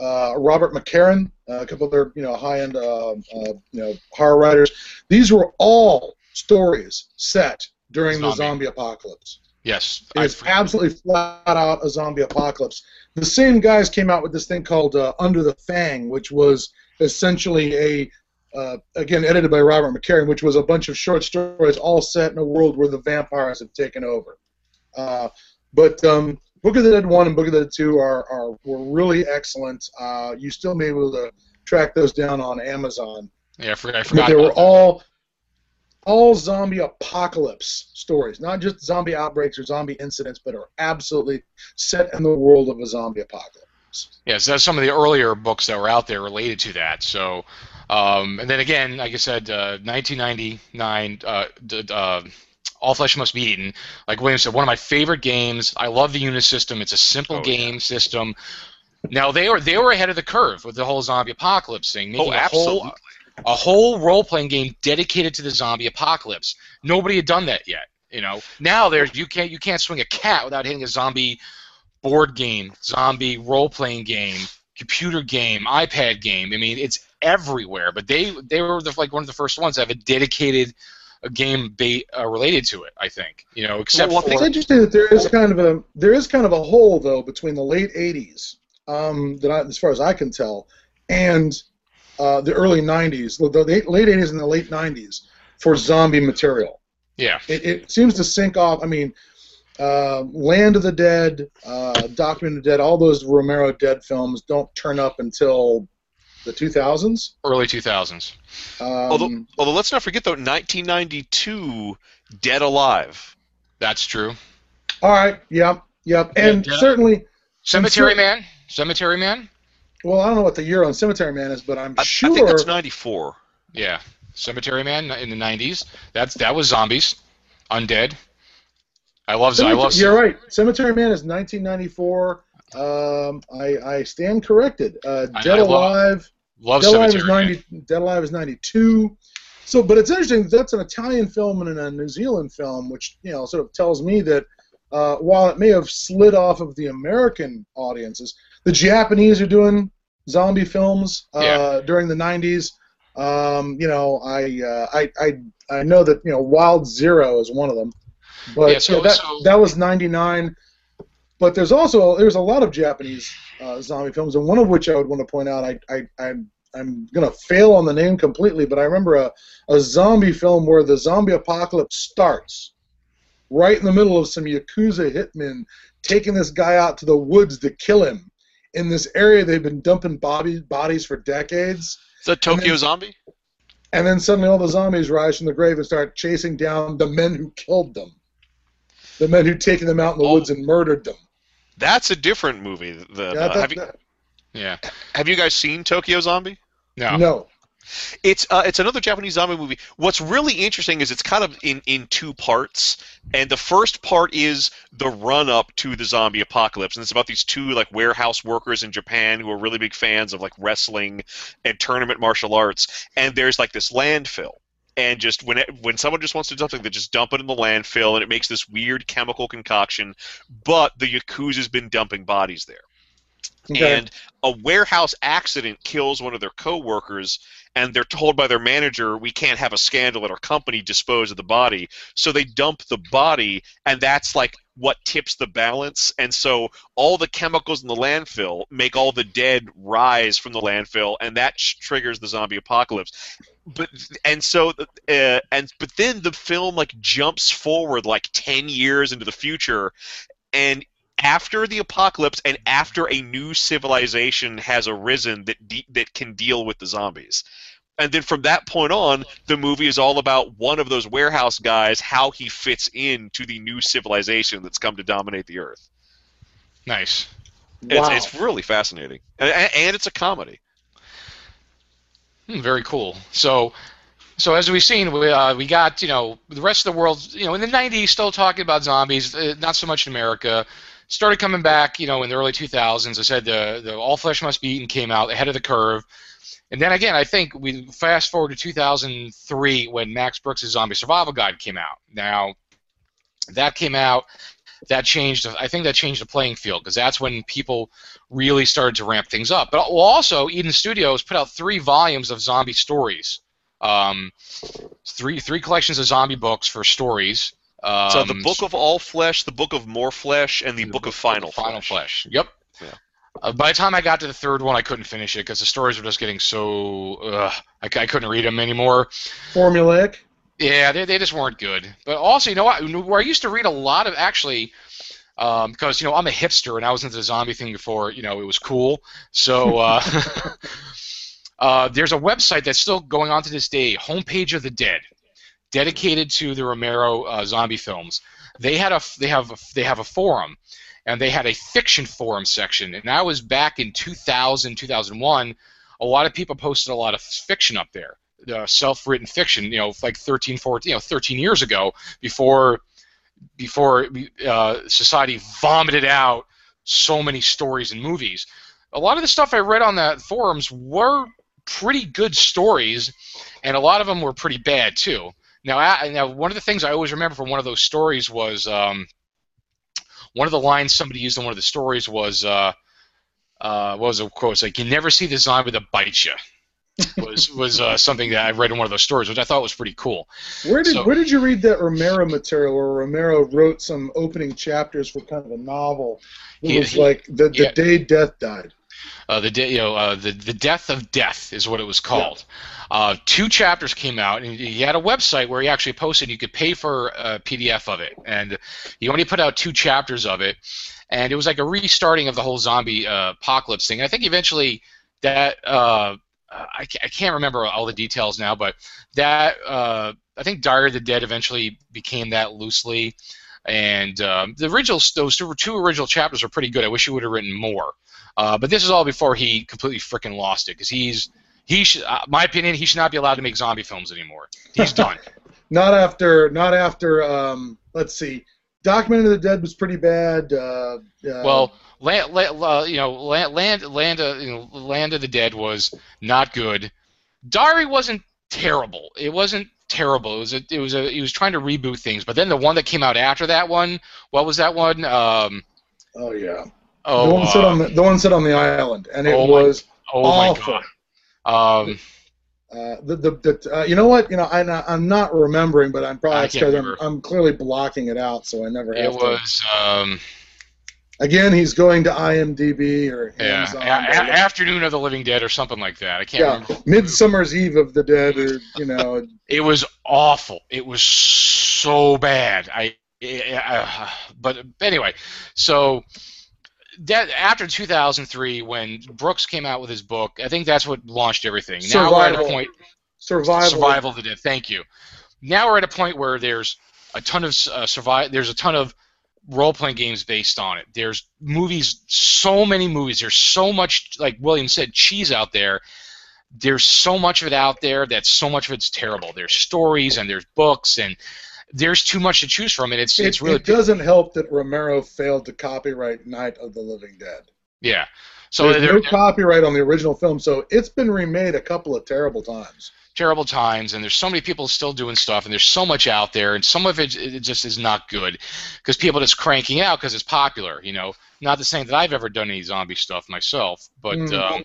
S2: uh, Robert McCammon, uh, a couple of their you know high-end uh, uh, you know horror writers. These were all stories set during the
S1: Zombie.
S2: zombie apocalypse.
S1: Yes,
S2: It's absolutely flat out a zombie apocalypse. The same guys came out with this thing called uh, Under the Fang, which was essentially a uh, again edited by Robert McCammon, which was a bunch of short stories all set in a world where the vampires have taken over. Uh, but um, Book of the Dead one and Book of the Dead two are, are were really excellent. Uh, you still may be able to track those down on Amazon.
S1: yeah, I forgot. I
S2: But
S1: forgot
S2: they were all all zombie apocalypse stories, not just zombie outbreaks or zombie incidents, but are absolutely set in the world of a zombie apocalypse.
S1: Yes, that's some of the earlier books that were out there related to that. So, um, and then again, like I said, uh, 1999, uh, d- uh, All Flesh Must Be Eaten. Like William said, one of my favorite games. I love the Unisystem. It's a simple
S3: Oh,
S1: game system. Now they were they were ahead of the curve with the whole zombie apocalypse thing, making
S3: Oh,
S1: a
S3: absolutely.
S1: whole a whole role playing game dedicated to the zombie apocalypse. Nobody had done that yet. You know, now there's you can't you can't swing a cat without hitting a zombie board game, zombie role playing game, computer game, iPad game. I mean, it's everywhere. But they they were the, like one of the first ones to have a dedicated a game ba- uh, related to it. I think you know, except
S3: Well,
S1: for
S2: It's interesting that there is kind of a there is kind of a hole though between the late '80s, um, that I, as far as I can tell, and uh, the early '90s, the, the late late '80s and the late '90s for zombie material.
S1: yeah.
S2: It, it seems to sink off. I mean, uh, Land of the Dead, uh, Document of the Dead, all those Romero Dead films don't turn up until the 2000s.
S1: early 2000s.
S2: Um,
S3: Although, although let's not forget though, 1992, Dead Alive.
S1: That's true.
S2: all right, yep, yep, and
S1: Yeah, yeah.
S2: certainly,
S1: Cemetery
S2: cer-
S1: Man. Cemetery Man.
S2: well, I don't know what the year on Cemetery Man is, but I'm
S3: I,
S2: sure.
S3: I think that's 94.
S1: Yeah, Cemetery Man in the '90s. That's that was zombies, undead. I love I love.
S2: You're right. Cemetery Man is 1994. Um, I, I stand corrected. Uh, Dead
S1: I love
S2: Alive.
S1: love
S2: Dead Alive is
S1: Man.
S2: 90. Dead Alive is 92. So, but it's interesting. That's an Italian film and a New Zealand film, which you know sort of tells me that uh, while it may have slid off of the American audiences, the Japanese are doing zombie films uh,
S1: Yeah.
S2: during the 90s. Um, you know, I, uh, I I I know that you know Wild Zero is one of them, but
S1: Yeah, so-
S2: that
S1: so-
S2: that was 99. But there's also there's a lot of Japanese uh, zombie films, and one of which I would want to point out. I I I'm, I'm gonna fail on the name completely, but I remember a, a zombie film where the zombie apocalypse starts right in the middle of some yakuza hitmen taking this guy out to the woods to kill him in this area they've been dumping body, bodies for decades.
S3: Is that
S2: And
S3: Tokyo
S2: then-
S3: Zombie?
S2: And then suddenly all the zombies rise from the grave and start chasing down the men who killed them. The men who'd taken them out in the
S3: Oh.
S2: woods and murdered them.
S3: That's a different movie. Than,
S2: Yeah,
S3: uh, have, you,
S2: that-
S1: Yeah.
S3: have you guys seen Tokyo Zombie?
S1: No.
S2: no.
S3: It's uh, it's another Japanese zombie movie. What's really interesting is it's kind of in, in two parts, and the first part is the run up to the zombie apocalypse, and it's about these two like warehouse workers in Japan who are really big fans of like wrestling and tournament martial arts, and there's like this landfill. And just when it, when someone just wants to dump something, they just dump it in the landfill, and it makes this weird chemical concoction. But the yakuza's been dumping bodies there
S2: Okay.
S3: and a warehouse accident kills one of their coworkers and they're told by their manager we can't have a scandal at our company dispose of the body. So they dump the body and that's like what tips the balance. And so all the chemicals in the landfill make all the dead rise from the landfill and that triggers the zombie apocalypse. But and so uh, and but then the film like jumps forward like 10 years into the future and after the apocalypse and after a new civilization has arisen that de- that can deal with the zombies. And then from that point on, the movie is all about one of those warehouse guys, how he fits into the new civilization that's come to dominate the earth.
S1: Nice.
S3: It's,
S2: Wow.
S3: it's really fascinating, and, and it's a comedy.
S1: Hmm, very cool. So, so as we've seen, we, uh, we got you know the rest of the world. You know, in the '90s, still talking about zombies. Uh, not so much in America. Started coming back, you know, in the early 2000s. I said the the All Flesh Must Be Eaten came out ahead of the curve, and then again, I think we fast forward to 2003 when Max Brooks' Zombie Survival Guide came out. Now, that came out. That changed. I think that changed the playing field because that's when people really started to ramp things up. But also, Eden Studios put out three volumes of zombie stories. Um, three three collections of zombie books for stories. Um,
S3: so the Book of All Flesh, the Book of More Flesh, and the
S1: the
S3: Book of Final,
S1: Final
S3: Flesh.
S1: Flesh. Yep.
S3: Yeah.
S1: Uh, by the time I got to the third one, I couldn't finish it because the stories were just getting so. Uh, I, c- I couldn't read them anymore.
S2: Formulaic.
S1: Yeah, they, they just weren't good. But also, you know what? Where I used to read a lot of actually, um, because you know I'm a hipster and I was into the zombie thing before you know it was cool. So uh, uh, there's a website that's still going on to this day, Homepage of the Dead, dedicated to the Romero uh, zombie films. They had a they have a, they have a forum, and they had a fiction forum section. And I was back in 2000 2001. A lot of people posted a lot of fiction up there uh, self-written fiction, you know, like 13, 14, you know, 13 years ago, before before uh, society vomited out so many stories and movies. A lot of the stuff I read on that forums were pretty good stories, and a lot of them were pretty bad too. Now, I, now one of the things I always remember from one of those stories was um, one of the lines somebody used in one of the stories was, uh, uh, what was it quote? It's like, "You never see the zombie that bites you." was was uh, something that I read in one of those stories, which I thought was pretty cool.
S2: Where did
S1: So-
S2: where did you read that Romero material where Romero wrote some opening chapters for kind of a novel? It
S1: He-
S2: was
S1: he-
S2: like the, the
S1: yeah.
S2: day death died.
S1: Uh, the de- you know uh, the the death of death is what it was called. Uh, two chapters came out, and he had a website where he actually posted you could pay for a PDF of it, and he only put out two chapters of it, and it was like a restarting of the whole zombie uh, apocalypse thing. And I think eventually that uh, I, ca- I can't remember all the details now, but that uh, I think Diary of the Dead eventually became that loosely. And um, the original, those two, two original chapters are pretty good. I wish he would have written more. Uh, but this is all before he completely freaking lost it, because he's he should, uh, my opinion, he should not be allowed to make zombie films anymore. He's done.
S2: Not after not after um let's see. Document of the Dead was pretty bad. Uh, uh,
S1: well, land, uh, you know, land, land, land, uh, you know, land of the Dead was not good. Diary wasn't terrible. It wasn't terrible. It was a, it was a, he was trying to reboot things. But then the one that came out after that one, what was that one? Um,
S2: oh yeah,
S1: oh,
S2: the one set
S1: uh,
S2: on the the one set on the island, and it
S1: Oh my-
S2: was
S1: oh
S2: awful.
S1: my god. Um,
S2: Uh, the the, the uh, you know what you know I I'm not remembering, but I'm probably
S1: can't
S2: because I'm. I'm clearly blocking it out, so I never have
S1: it
S2: to.
S1: was um,
S2: Again, he's going to IMDb or
S1: yeah,
S2: Amazon.
S1: a- Afternoon of the Living Dead or something like that. I can't
S2: yeah,
S1: remember.
S2: Midsummer's Eve of the Dead, or you know,
S1: It was awful. It was so bad. I, uh, but anyway, so that after 2003, when Brooks came out with his book, I think that's what launched everything. Now we're at a
S2: Survival.
S1: point.
S2: survival.
S1: Survival of the Dead. Thank you. Now we're at a point where there's a ton of uh, survive. There's a ton of role-playing games based on it. There's movies, so many movies. There's so much, like William said, cheese out there. There's so much of it out there that so much of it's terrible. There's stories and there's books and there's too much to choose from, and it's
S2: It,
S1: it's really
S2: it doesn't help that Romero failed to copyright Night of the Living Dead.
S1: yeah. So
S2: There's
S1: there,
S2: no copyright on the original film, so it's been remade a couple of terrible times.
S1: Terrible times and there's so many people still doing stuff and there's so much out there and some of it, it just is not good because people are just cranking out because it's popular you know not the same that i've ever done any zombie stuff myself but
S2: Mm.
S1: um,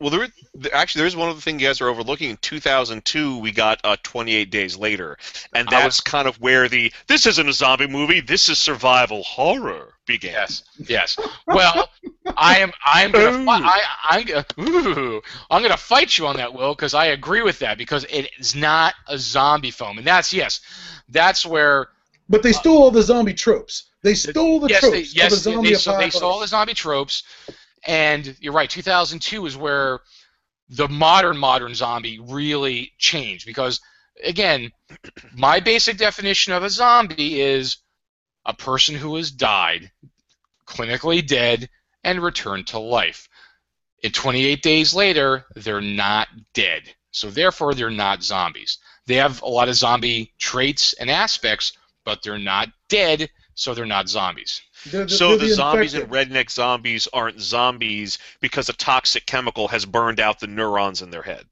S3: Well, there, th- actually, there's one other thing you guys are overlooking. In 2002, we got uh, 28 Days Later, and
S1: I
S3: that's kind of where the this isn't a zombie movie, this is survival horror began.
S1: yes yes well i am i'm gonna
S3: Ooh.
S1: I, i'm gonna ooh, i'm gonna fight you on that will because i agree with that because it is not a zombie film and that's yes that's where
S2: But they stole all the zombie tropes. They stole the
S1: yes,
S2: tropes
S1: they, yes,
S2: the
S1: they,
S2: zombie
S1: they, they stole the zombie tropes, and you're right. 2002 is where the modern modern zombie really changed because again, my basic definition of a zombie is a person who has died, clinically dead, and returned to life. And 28 days later, they're not dead. So therefore, they're not zombies. They have a lot of zombie traits and aspects, but they're not dead, so they're not zombies.
S2: They're
S3: So
S2: they're
S3: the zombies and redneck zombies aren't zombies because a toxic chemical has burned out the neurons in their head.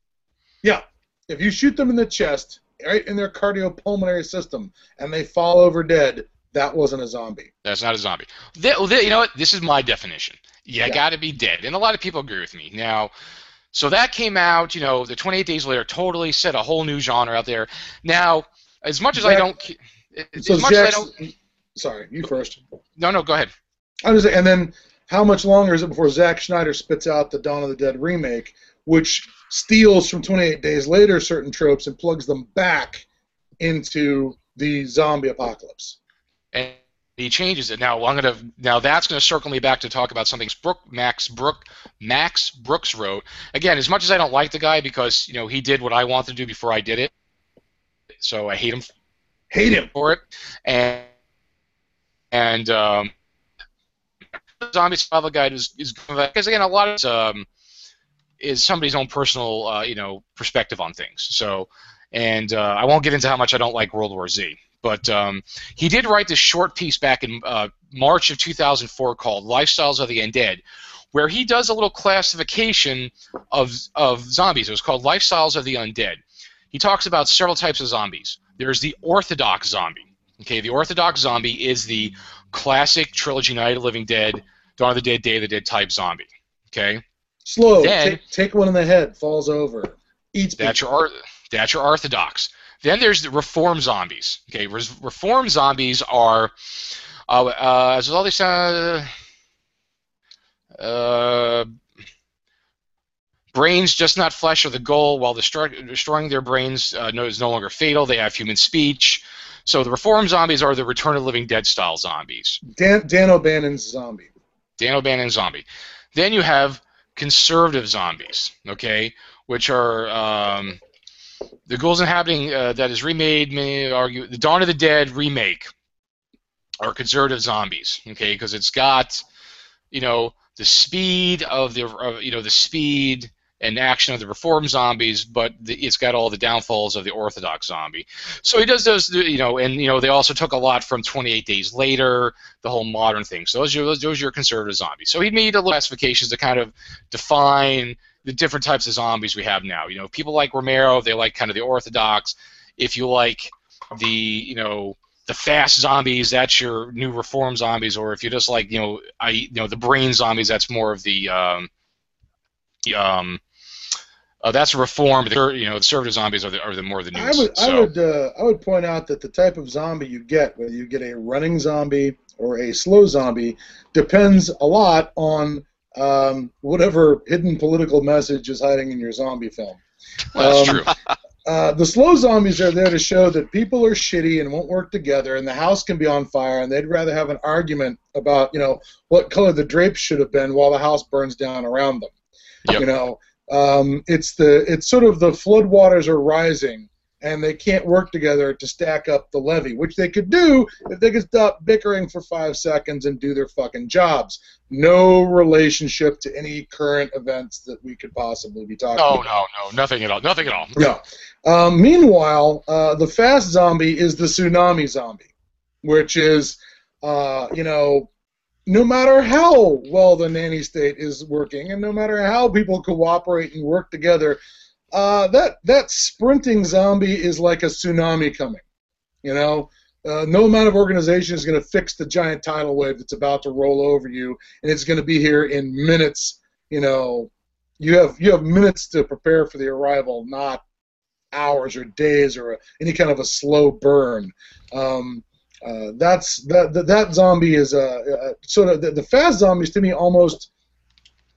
S2: Yeah. If you shoot them in the chest, right in their cardiopulmonary system, and they fall over dead, that wasn't a zombie.
S1: That's not a zombie. Th- well, th- you know what? This is my definition. You
S2: Yeah.
S1: got to be dead, and a lot of people agree with me. Now, so that came out. You know, the 28 Days Later totally set a whole new genre out there. Now, as much as I don't, as
S2: So
S1: much as I don't,
S2: sorry, you first.
S1: no, no, go ahead.
S2: I was, and then how much longer is it before Zack Snyder spits out the Dawn of the Dead remake, which steals from 28 Days Later certain tropes and plugs them back into the zombie apocalypse?
S1: and he changes it. Now I'm gonna now that's gonna circle me back to talk about something Brook Max Brook Max Brooks wrote. Again, as much as I don't like the guy because you know he did what I wanted to do before I did it, so I hate him
S2: Hate him.
S1: for it, and and um, zombie survival guide is is because again a lot of um, is somebody's own personal uh, you know perspective on things. So, and uh, I won't get into how much I don't like World War Z, but um, he did write this short piece back in uh, March of 2004 called "Lifestyles of the Undead." Where he does a little classification of, of zombies. It was called Lifestyles of the Undead. He talks about several types of zombies. There's the orthodox zombie. Okay, the orthodox zombie is the classic trilogy Night of the Living Dead, Dawn of the Dead, Day of the Dead type zombie. Okay,
S2: Slow.
S1: Then-
S2: take, take one in the head. Falls over. Eats
S1: that's
S2: people.
S1: your that's your orthodox. Then there's the reform zombies. Okay, res- reform zombies are uh, uh, as all these uh, uh, brains just not flesh are the goal. While destroy- destroying their brains uh, no, is no longer fatal, they have human speech. So the reform zombies are the Return of the Living Dead style zombies.
S2: Dan, Dan O'Bannon's zombie.
S1: Dan O'Bannon's zombie. Then you have conservative zombies, okay, which are um, the ghouls inhabiting uh, that is remade. Many argue the Dawn of the Dead remake are conservative zombies, okay, because it's got you know the speed of the uh, you know the speed and action of the reform zombies, but the, it's got all the downfalls of the orthodox zombie. So he does those, you know, and you know they also took a lot from 28 Days Later, the whole modern thing. So those are those are your conservative zombies. So he made a little classifications to kind of define the different types of zombies we have now. You know, people like Romero, they like kind of the orthodox. If you like the, you know, the fast zombies, that's your new reform zombies. Or if you just like, you know, I, you know, the brain zombies, that's more of the, um, the, um, uh, that's reform. The, you know, the conservative zombies are the, are the more the news.
S2: I would, I would, uh, I would point out that the type of zombie you get, whether you get a running zombie or a slow zombie, depends a lot on um, whatever hidden political message is hiding in your zombie film.
S1: well, that's
S2: um,
S1: true.
S2: Uh, the slow zombies are there to show that people are shitty and won't work together, and the house can be on fire, and they'd rather have an argument about, you know, what color the drapes should have been while the house burns down around them.
S1: Yep.
S2: You know, um, it's the it's sort of the floodwaters are rising, and they can't work together to stack up the levee, which they could do if they could stop bickering for five seconds and do their fucking jobs. No relationship to any current events that we could possibly be talking
S1: No,
S2: about.
S1: no, no, nothing at all. Nothing at all.
S2: Yeah. Um, meanwhile, uh, the fast zombie is the tsunami zombie, which is, uh, you know, no matter how well the nanny state is working, and no matter how people cooperate and work together, uh, that that sprinting zombie is like a tsunami coming. You know, uh, no amount of organization is going to fix the giant tidal wave that's about to roll over you, and it's going to be here in minutes. You know, you have you have minutes to prepare for the arrival, not hours or days or a, any kind of a slow burn. Um, uh, that's that, that that zombie is a uh, sort of the, the fast zombies to me almost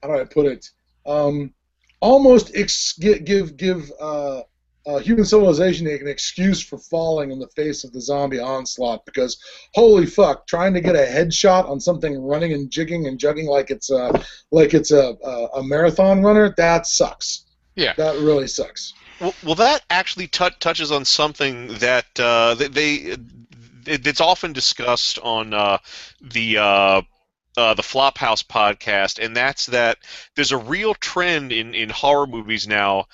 S2: how do I put it um, almost ex- gi- give give uh, uh, human civilization an excuse for falling in the face of the zombie onslaught because holy fuck, trying to get a headshot on something running and jigging and jugging like it's a like it's a a, a marathon runner that sucks.
S1: Yeah.
S2: that really sucks.
S3: Well, well that actually tou touches on something that uh, they, they it, it's often discussed on uh, the uh, uh, the Flophouse podcast, and that's that there's a real trend in, in horror movies now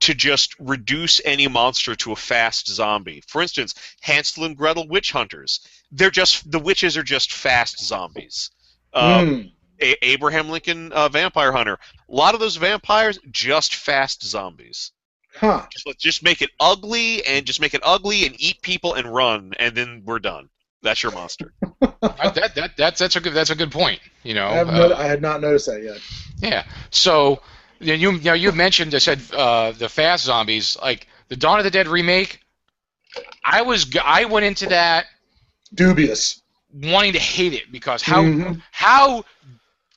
S3: to just reduce any monster to a fast zombie. For instance, Hansel and Gretel witch hunters. They're just the witches are just fast zombies. Um,
S2: Mm.
S3: A- Abraham Lincoln uh, Vampire Hunter. A lot of those vampires just fast zombies.
S2: Huh.
S3: Just, let's just make it ugly and just make it ugly and eat people and run, and then we're done. That's your monster.
S1: I- that, that, that's that's a good that's a good point. You know.
S2: I, have
S1: Uh,
S2: I had not noticed that yet.
S1: Yeah. So you you, you know you mentioned I said uh, the fast zombies like the Dawn of the Dead remake. I was I went into that
S2: Dubious.
S1: wanting to hate it because how
S2: Mhm.
S1: how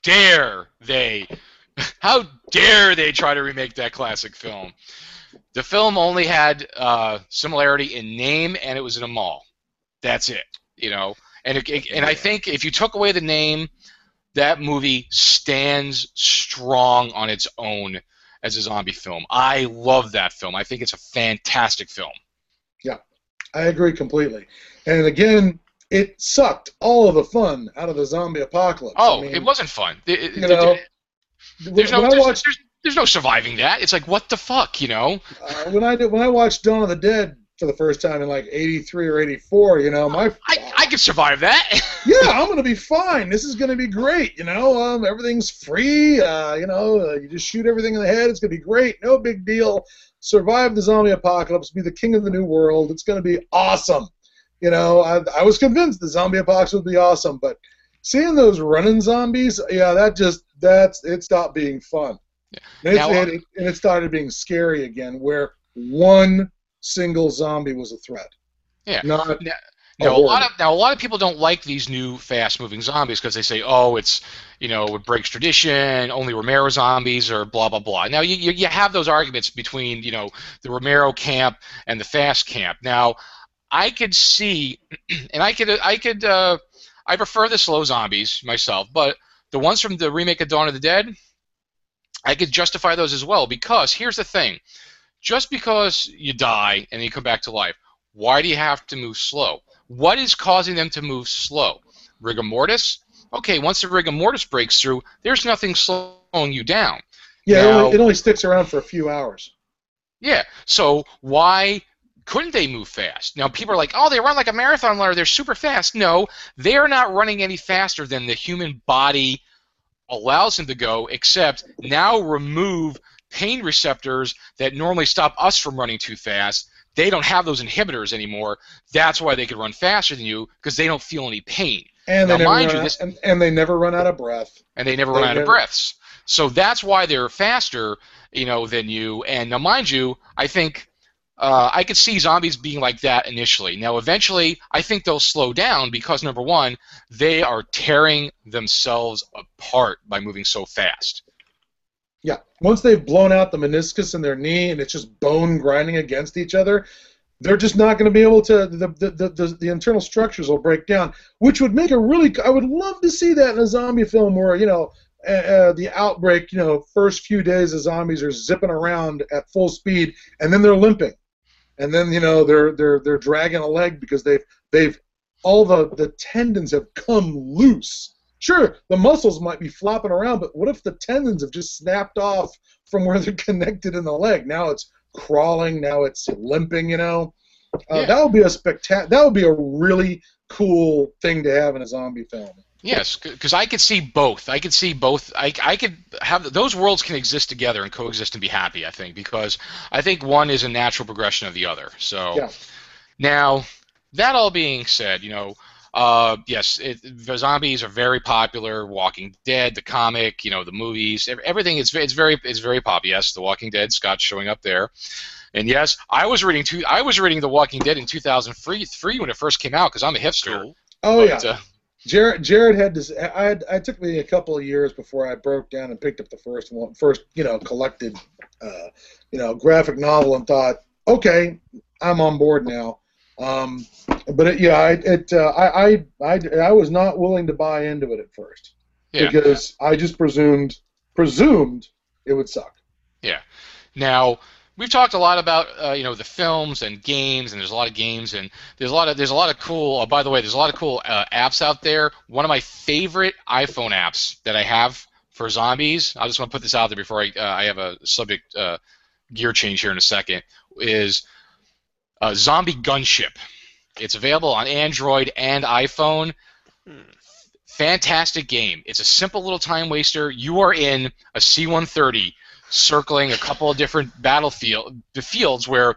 S1: dare they how dare they try to remake that classic film? The film only had uh, similarity in name and it was in a mall. That's it. You know, and it, it- and I think if you took away the name, that movie stands strong on its own as a zombie film. I love that film. I think it's a fantastic film.
S2: Yeah, I agree completely. And again, it sucked all of the fun out of the zombie apocalypse.
S1: Oh,
S2: I mean,
S1: it wasn't fun. It-
S2: you know,
S1: there's
S2: when
S1: no
S2: I
S1: there's,
S2: watched
S1: there's, there's no surviving that. It's like what the fuck, you know?
S2: uh, when I did when I watched Dawn of the Dead for the first time in like '83 or '84, you know, my
S1: I, I could survive that.
S2: yeah, I'm gonna be fine. This is gonna be great. You know, um, everything's free. Uh, you know, uh, you just shoot everything in the head. It's gonna be great. No big deal. Survive the zombie apocalypse. Be the king of the new world. It's gonna be awesome. You know, I, I was convinced the zombie apocalypse would be awesome, but seeing those running zombies, yeah, that just that's it stopped being fun. And,
S1: Now,
S2: it's, it, and it started being scary again, where one single zombie was a threat.
S1: Yeah.
S2: Not
S1: Now,
S2: a
S1: now a lot of now a lot of people don't like these new fast-moving zombies because they say, oh, it's you know it breaks tradition. Only Romero zombies or blah blah blah. Now you, you you have those arguments between you know the Romero camp and the fast camp. Now I could see, and I could I could uh, I prefer the slow zombies myself, but the ones from the remake of Dawn of the Dead, I could justify those as well because here's the thing: just because you die and you come back to life, why do you have to move slow? What is causing them to move slow? Rigor mortis? Okay, once the rigor mortis breaks through, there's nothing slowing you down.
S2: Yeah, it, only, it only sticks around for a few hours.
S1: Yeah, so why couldn't they move fast? Now people are like, oh, they run like a marathon runner, they're super fast. No, they are not running any faster than the human body allows them to go, except now remove pain receptors that normally stop us from running too fast. They don't have those inhibitors anymore. That's why they can run faster than you because they don't feel any pain.
S2: And they
S1: Now,
S2: never run
S1: you,
S2: out,
S1: this-
S2: and, and they never run out of breath.
S1: and they never
S2: They
S1: run out of breaths. So that's why they're faster, you know, than you. And now, mind you, I think uh, I could see zombies being like that initially. Now, eventually, I think they'll slow down because number one, they are tearing themselves apart by moving so fast.
S2: Yeah. Once they've blown out the meniscus in their knee and it's just bone grinding against each other, they're just not going to be able to. The, the, the, the, the internal structures will break down, which would make a really. I would love to see that in a zombie film where you know. Uh, uh, the outbreak, you know, first few days the zombies are zipping around at full speed, and then they're limping, and then you know they're they're they're dragging a leg because they've they've all the the tendons have come loose. Sure, the muscles might be flopping around, but what if the tendons have just snapped off from where they're connected in the leg? Now it's crawling. Now it's limping. You know, uh,
S1: Yeah.
S2: that would be a spectac- That would be a really cool thing to have in a zombie film.
S1: Yes, because I could see both. I could see both. I, I could have those worlds can exist together and coexist and be happy. I think because I think one is a natural progression of the other. So
S2: Yeah.
S1: now that all being said, you know, uh, yes, it, the zombies are very popular. Walking Dead, the comic, you know, the movies, ev- everything is it's very it's very popular. Yes, The Walking Dead, Scott's showing up there. And yes, I was reading two. I was reading The Walking Dead in 2003 when it first came out because I'm a hipster.
S3: Cool.
S2: Oh
S1: But,
S2: yeah,
S1: uh,
S2: Jared. Jared had this. I had. I took me a couple of years before I broke down and picked up the first one, first you know collected, uh, you know, graphic novel, and thought okay, I'm on board now. Um, but it, yeah, it, it uh, I, I I I was not willing to buy into it at first
S1: Yeah.
S2: because I just presumed presumed it would suck. Yeah.
S1: Now we've talked a lot about uh, you know the films and games, and there's a lot of games, and there's a lot of there's a lot of cool. Oh, by the way, there's a lot of cool uh, apps out there. One of my favorite iPhone apps that I have for zombies. I just want to put this out there before I uh, I have a subject uh, gear change here in a second. Is uh, Zombie Gunship. It's available on Android and iPhone.
S3: Hmm.
S1: Fantastic game. It's a simple little time waster. You are in a C-130 circling a couple of different battlefield the fields where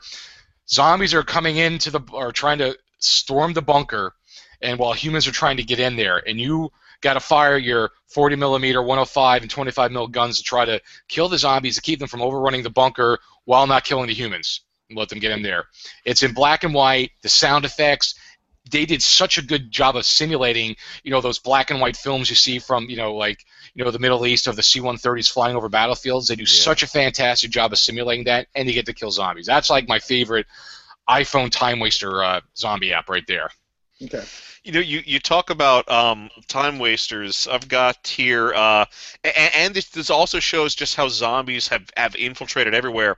S1: zombies are coming into the are trying to storm the bunker, and while humans are trying to get in there, and you got to fire your 40 millimeter, 105, and 25 mil guns to try to kill the zombies to keep them from overrunning the bunker while not killing the humans and let them get in there. It's in black and white. The sound effects. They did such a good job of simulating, you know, those black and white films you see from, you know, like, you know, the Middle East of the C-130s flying over battlefields. They do
S3: Yeah.
S1: such a fantastic job of simulating that, and you get to kill zombies. That's like my favorite iPhone time waster uh, zombie app right there.
S2: Okay.
S3: You know, you, you talk about um, time wasters. I've got here, uh, and, and this, this also shows just how zombies have, have infiltrated everywhere.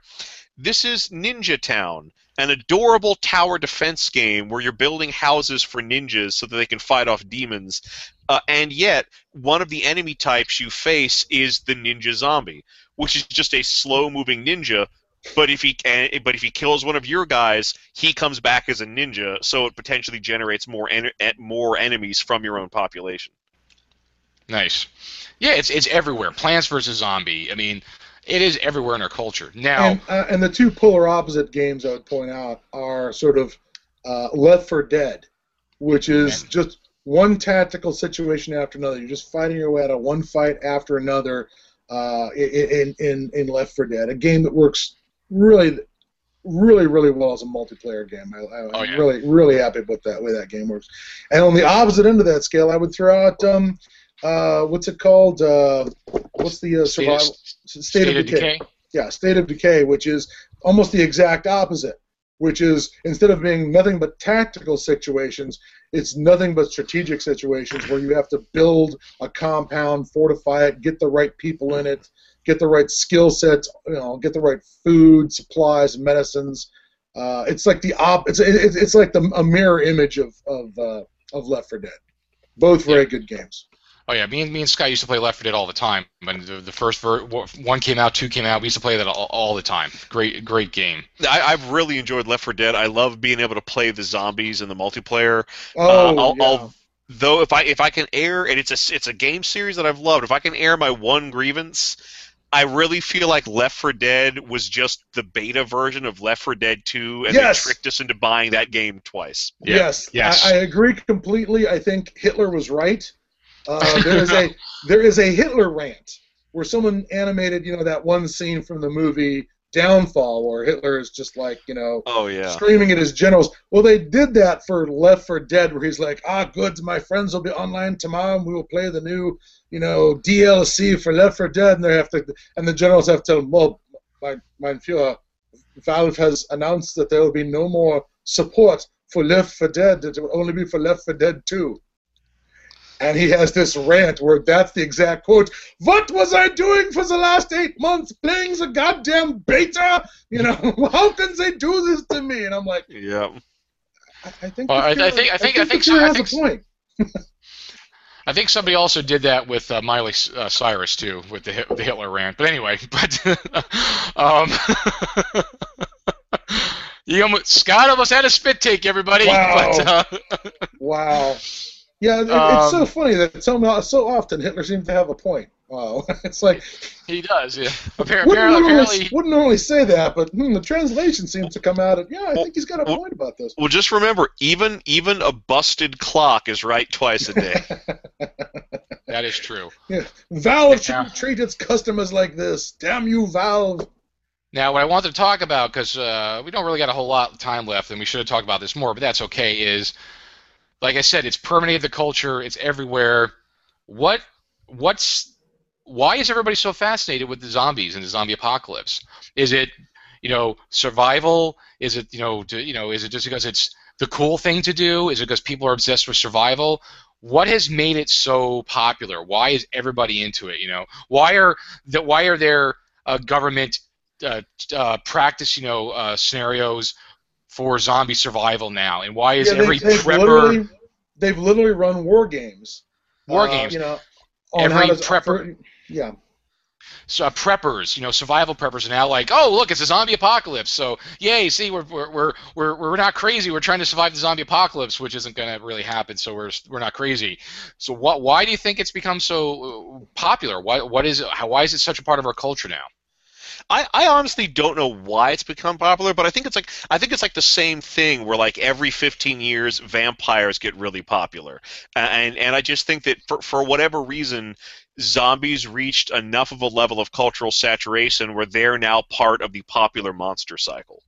S3: This is Ninja Town, an adorable tower defense game where you're building houses for ninjas so that they can fight off demons. Uh, and yet, one of the enemy types you face is the ninja zombie, which is just a slow-moving ninja. But if he can, but if he kills one of your guys, he comes back as a ninja, so it potentially generates more en- en- more enemies from your own population.
S1: Nice. Yeah, it's it's everywhere. Plants vs Zombie. I mean, it is everywhere in our culture. Now,
S2: And, uh, and the two polar opposite games I would point out are sort of uh, Left 4 Dead, which is
S1: Okay.
S2: just one tactical situation after another. You're just fighting your way out of one fight after another uh, in, in in Left 4 Dead, a game that works really, really, really well as a multiplayer game. I, I,
S1: Oh,
S2: I'm
S1: yeah.
S2: really, really happy with that way that game works. And on the opposite end of that scale, I would throw out um, uh, what's it called? Uh, what's the uh,
S1: State
S2: survival?
S1: of-
S2: State,
S1: State
S2: of Decay yeah, State of Decay, which is almost the exact opposite, which is instead of being nothing but tactical situations, it's nothing but strategic situations where you have to build a compound, fortify it, get the right people in it, get the right skill sets, you know, get the right food, supplies, medicines. Uh, it's like the op. It's it's, it's like the a mirror image of of uh, of Left 4 Dead. Both very good games.
S1: Oh yeah, me and me and Scott used to play Left 4 Dead all the time. When the, the first ver- one came out, two came out, we used to play that all, all the time. Great great game.
S3: I, I've really enjoyed Left 4 Dead. I love being able to play the zombies in the multiplayer.
S2: Oh, uh,
S3: I'll-
S2: yeah.
S3: I'll- Though if I if I can air and it's a it's a game series that I've loved. If I can air my one grievance, I really feel like Left 4 Dead was just the beta version of Left 4 Dead 2, and
S2: Yes.
S3: they tricked us into buying that game twice.
S1: Yeah.
S2: Yes,
S1: Yes.
S2: I, I agree completely. I think Hitler was right. Uh, there is a there is a Hitler rant where someone animated, you know, that one scene from the movie Downfall where Hitler is just like, you know,
S3: Oh yeah.
S2: screaming at his generals. Well, they did that for Left 4 Dead, where he's like, "Ah, good, my friends will be online tomorrow, and we will play the new, you know, DLC for Left 4 Dead." And they have to, and the generals have to tell him, "Well, my my Führer, Valve has announced that there will be no more support for Left 4 Dead. It will only be for Left 4 Dead 2." And he has this rant where that's the exact quote. What was I doing for the last eight months? Playing the goddamn beta? You know, how can they do this to me? And I'm like,
S3: Yeah.
S2: I, I think.
S1: Well,
S2: the
S1: I- I
S2: Führer-
S1: think- I think- I
S2: the
S1: think so-
S2: Führer
S1: I
S2: has
S1: think
S2: a point.
S1: I think somebody also did that with uh, Miley uh, Cyrus too, with the Hit- the Hitler rant. But anyway, but um, you almost, Scott almost had a spit take, everybody.
S2: Wow.
S1: But, uh,
S2: Wow. Yeah, it, it's so
S1: Um,
S2: funny that so, so often Hitler seems to have a point. Wow. It's like
S1: he does. Yeah. Appar-
S2: wouldn't,
S1: Apparently,
S2: normally,
S1: apparently,
S2: wouldn't normally say that, but hmm, the translation seems to come out. At, yeah, I think he's got a
S3: Well-
S2: point about this.
S3: Well, just remember, even even a busted clock is right twice a day.
S1: that is true.
S2: Yeah. Valve
S1: Yeah.
S2: shouldn't treat its customers like this. Damn you, Valve.
S1: Now, what I wanted to talk about, because uh, we don't really got a whole lot of time left, and we should have talked about this more, but that's okay, is, like I said, it's permeated the culture, it's everywhere. What, what's, why is everybody so fascinated with the zombies and the zombie apocalypse? Is it, you know, survival? Is it you know, to, you know, is it just because it's the cool thing to do? Is it because people are obsessed with survival? What has made it so popular? Why is everybody into it? You know, why are the, why are there uh, government uh, uh, practice you know uh, scenarios for zombie survival now, and why is
S2: Yeah, they-
S1: every
S2: they've
S1: prepper
S2: literally they've literally run war games.
S1: war
S2: uh,
S1: games?
S2: You know, on
S1: Every
S2: how to-
S1: prepper-
S2: yeah.
S1: so, uh, preppers, you know, survival preppers are now like, oh, look, it's a zombie apocalypse. So, yay, see, we're, we're, we're, we're, we're not crazy. We're trying to survive the zombie apocalypse, which isn't going to really happen. So we're, we're not crazy. So, what? Why do you think it's become so uh, popular? Why, what is it? How, why is it such a part of our culture now?
S3: I, I honestly don't know why it's become popular, but I think it's like I think it's like the same thing where like every 15 years vampires get really popular, and and I just think that for for whatever reason, zombies reached enough of a level of cultural saturation where they're now part of the popular monster cycle.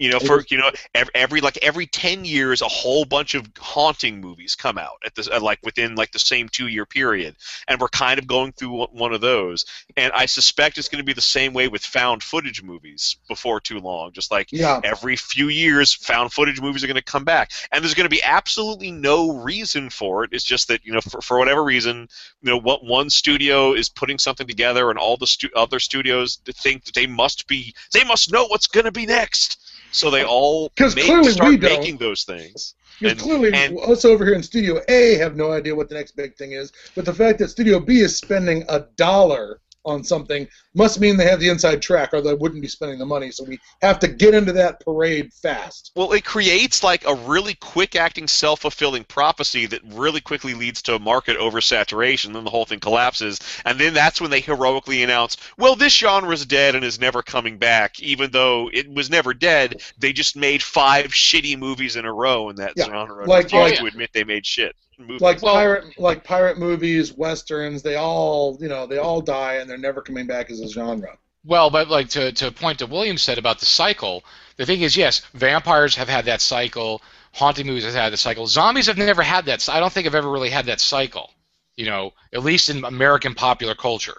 S3: You know, for you know, every, every like every ten years, a whole bunch of haunting movies come out at this, like within like the same two-year period, and we're kind of going through one- one of those. And I suspect it's going to be the same way with found footage movies before too long. Just like
S2: Yeah.
S3: every few years, found footage movies are going to come back, and there's going to be absolutely no reason for it. It's just that you know, for, for whatever reason, you know, what one studio is putting something together, and all the stu- other studios think that they must be, they must know what's going to be next. So they all
S2: 'Cause
S3: make,
S2: clearly
S3: start
S2: we don't.
S3: making those things.
S2: Because
S3: And-
S2: clearly,
S3: and-
S2: us over here in Studio A have no idea what the next big thing is. But the fact that Studio B is spending a dollar on something must mean they have the inside track, or they wouldn't be spending the money. So we have to get into that parade fast.
S3: Well, it creates like a really quick acting, self fulfilling prophecy that really quickly leads to market oversaturation. Then the whole thing collapses. And then that's when they heroically announce, well, this genre's dead and is never coming back, even though it was never dead. They just made five shitty movies in a row in that
S2: Yeah,
S3: genre. and
S2: like-
S3: refuse
S1: like-
S3: to admit they made shit. Movies.
S2: Like
S1: Well-
S2: pirate, like pirate movies, westerns, they all, you know, they all die and they're never coming back as a genre.
S1: Well, but like to to point to Williams said about the cycle, the thing is, yes, vampires have had that cycle. Haunting movies have had the cycle. Zombies have never had that. I don't think I've ever really had that cycle. You know, at least in American popular culture.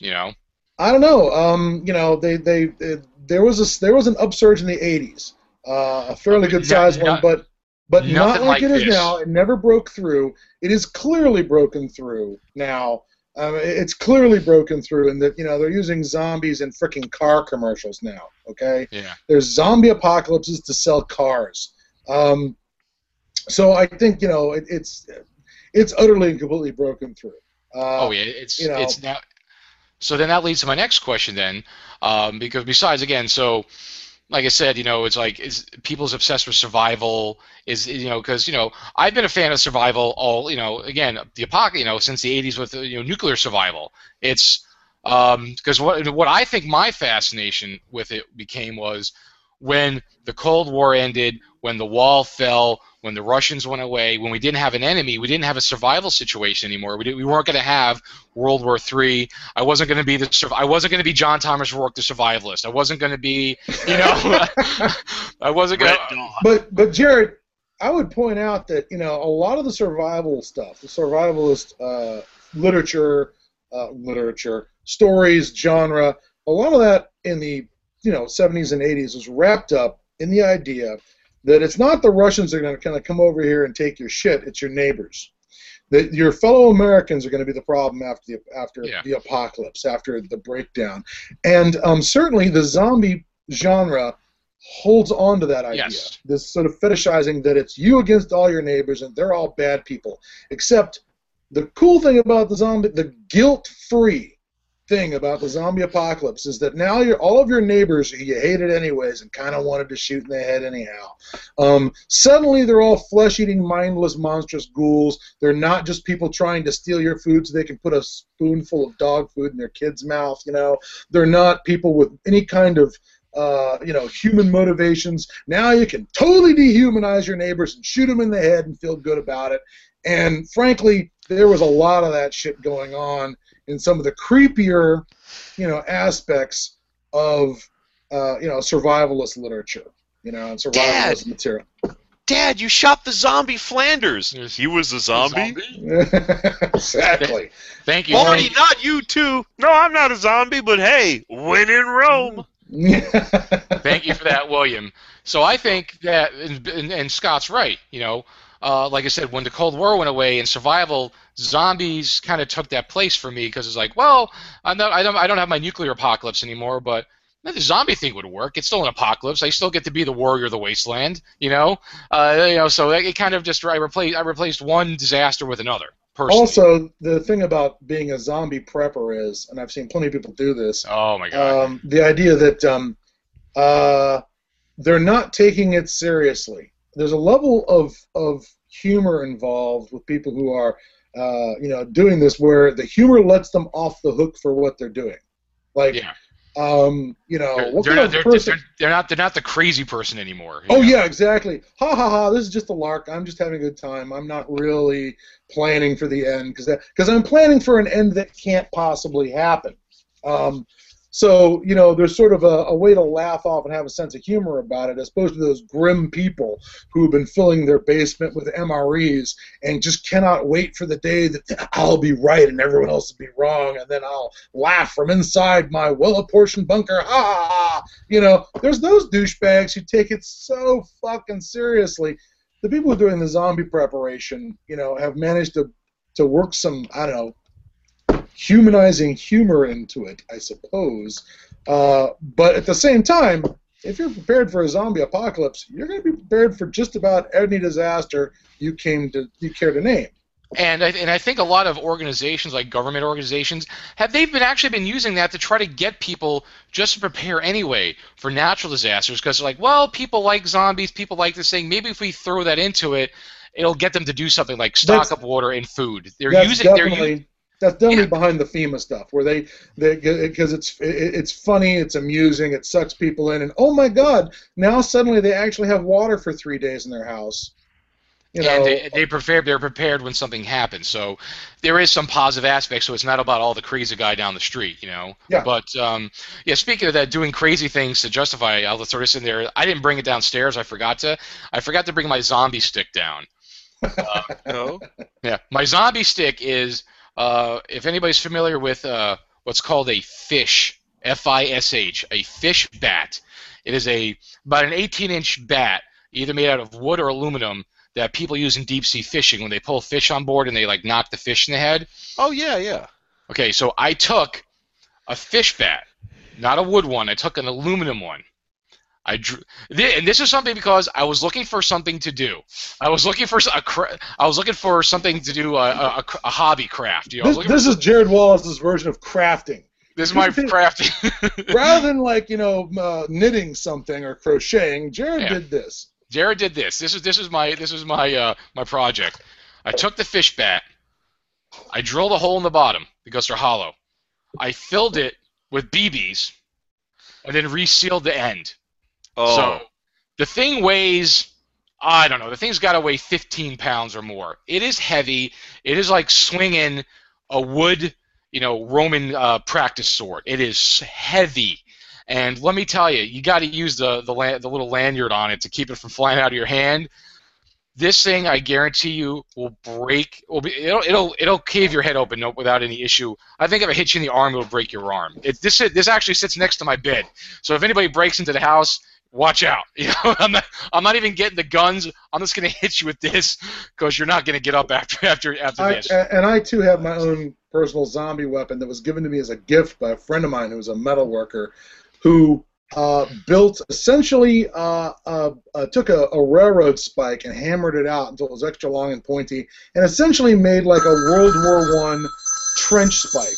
S1: You know.
S2: I don't know. Um, you know, they, they, they there was a there was an upsurge in the '80s, uh, a fairly good sized one, but but not like,
S1: like
S2: it is
S1: this.
S2: now. It never broke through. It is clearly broken through now. Um, it's clearly broken through, and that you know they're using zombies in freaking car commercials now. Okay,
S1: Yeah.
S2: there's zombie apocalypses to sell cars. Um, so I think you know it, it's it's utterly and completely broken through. Uh,
S1: Oh yeah, it's
S2: you know-
S1: it's now. So then that leads to my next question then, um, because besides again, so like I said, you know, it's like is people's obsessed with survival is you know because you know I've been a fan of survival all you know again the apocalypse you know since the 80s with you know nuclear survival. It's um, because what what I think my fascination with it became was when the Cold War ended, when the wall fell, when the Russians went away, when we didn't have an enemy, we didn't have a survival situation anymore. We, did, we weren't going to have World War III. I wasn't going to be the I wasn't going to be John Thomas Rourke, the survivalist. I wasn't going to be, you know, I wasn't going. To
S3: Dawn.
S2: But but Jared, I would point out that you know a lot of the survival stuff, the survivalist uh, literature, uh, literature, stories, genre, a lot of that in the you know 70s and 80s was wrapped up in the idea that it's not the Russians that are going to kind of come over here and take your shit; it's your neighbors. That your fellow Americans are going to be the problem after the after
S1: Yeah.
S2: the apocalypse, after the breakdown, and um, certainly the zombie genre holds on to that idea.
S1: Yes.
S2: This sort of fetishizing that it's you against all your neighbors and they're all bad people. Except the cool thing about the zombie, the guilt-free thing about the zombie apocalypse is that now all of your neighbors who you hated anyways and kind of wanted to shoot in the head anyhow. Um, suddenly they're all flesh-eating, mindless, monstrous ghouls. They're not just people trying to steal your food so they can put a spoonful of dog food in their kid's mouth. You know, they're not people with any kind of uh, you know, human motivations. Now you can totally dehumanize your neighbors and shoot them in the head and feel good about it. And frankly, there was a lot of that shit going on in some of the creepier, you know, aspects of, uh, you know, survivalist literature, you know, and survivalist material.
S3: Dad, you shot the zombie Flanders.
S1: Yes.
S3: He was a zombie.
S2: exactly.
S1: Thank you.
S3: Marty,
S1: Thank-
S3: not you too. No, I'm not a zombie, but hey, when in Rome.
S1: Thank you for that, William. So I think that, and, and, and Scott's right. You know, uh, like I said, when the Cold War went away and survival, zombies kind of took that place for me because it's like, well, I'm not, I don't, I don't have my nuclear apocalypse anymore, but the zombie thing would work. It's still an apocalypse. I still get to be the warrior of the wasteland. You know, uh, you know. So it kind of just I replaced I replaced one disaster with another. Personally.
S2: Also, the thing about being a zombie prepper is, and I've seen plenty of people do this.
S1: Oh my god.
S2: Um, the idea that um, uh, they're not taking it seriously. There's a level of of humor involved with people who are, uh, you know, doing this where the humor lets them off the hook for what they're doing. Like,
S1: yeah.
S2: um, you know,
S1: They're,
S2: what
S1: they're
S2: kind
S1: not,
S2: of
S1: they're,
S2: person?
S1: they're, they're not they're not the crazy person anymore.
S2: Oh
S1: know?
S2: yeah, exactly. Ha ha ha! This is just a lark. I'm just having a good time. I'm not really planning for the end because because I'm planning for an end that can't possibly happen. Um, so you know, there's sort of a, a way to laugh off and have a sense of humor about it, as opposed to those grim people who've been filling their basement with MREs and just cannot wait for the day that I'll be right and everyone else will be wrong, and then I'll laugh from inside my well-apportioned bunker. Ha ha! You know, there's those douchebags who take it so fucking seriously. The people who are doing the zombie preparation, you know, have managed to to work some, I don't know, humanizing humor into it, I suppose. Uh, but at the same time, if you're prepared for a zombie apocalypse, you're going to be prepared for just about any disaster you came to you care to name.
S1: And I, and I think a lot of organizations, like government organizations, have they've been actually been using that to try to get people just to prepare anyway for natural disasters because they're like, well, people like zombies, people like this thing. Maybe if we throw that into it, it'll get them to do something like stock
S2: That's-
S1: up water and food. They're using they're
S2: that's definitely
S1: Yeah.
S2: behind the FEMA stuff, where they they because it's it, it's funny, it's amusing, it sucks people in, and oh my God, now suddenly they actually have water for three days in their house. You know,
S1: and they, they prepare they're prepared when something happens. So there is some positive aspect. So it's not about all the crazy guy down the street, you know.
S2: Yeah.
S1: But um, yeah, speaking of that, doing crazy things to justify, I'll throw this in there. I didn't bring it downstairs. I forgot to. I forgot to bring my zombie stick down.
S3: Oh.
S1: Yeah, my zombie stick is. Uh, if anybody's familiar with uh, what's called a fish, F-I-S-H, a fish bat, it is a about an 18-inch bat, either made out of wood or aluminum, that people use in deep sea fishing when they pull fish on board and they like knock the fish in the head.
S3: Oh yeah, yeah.
S1: Okay, so I took a fish bat, not a wood one. I took an aluminum one. I drew, and this is something because I was looking for something to do. I was looking for a, I was looking for something to do a, a, a hobby craft. You know,
S2: this, this is Jared Wallace's version of crafting.
S1: this is my crafting.
S2: Rather than like you know uh, knitting something or crocheting, Jared
S1: Yeah.
S2: did this.
S1: Jared did this. This is this is my this is my uh, my project. I took the fish bat. I drilled a hole in the bottom because they're hollow. I filled it with BBs, and then resealed the end.
S3: Oh.
S1: So the thing weighs, I don't know, the thing's got to weigh 15 pounds or more. It is heavy. It is like swinging a wood, you know, Roman uh, practice sword. It is heavy. And let me tell you, you got to use the the, la- the little lanyard on it to keep it from flying out of your hand. This thing, I guarantee you, will break. Will be, it'll, it'll it'll cave your head open no, without any issue. I think if it hits you in the arm, it'll break your arm. It, this this actually sits next to my bed, so if anybody breaks into the house, watch out. You know, I'm not I'm not even getting the guns. I'm just gonna hit you with this because you're not gonna get up after after after
S2: I,
S1: this.
S2: and I too have my own personal zombie weapon that was given to me as a gift by a friend of mine who was a metal worker, who uh, built essentially uh, uh, uh, took a, a railroad spike and hammered it out until it was extra long and pointy, and essentially made like a World War One trench spike.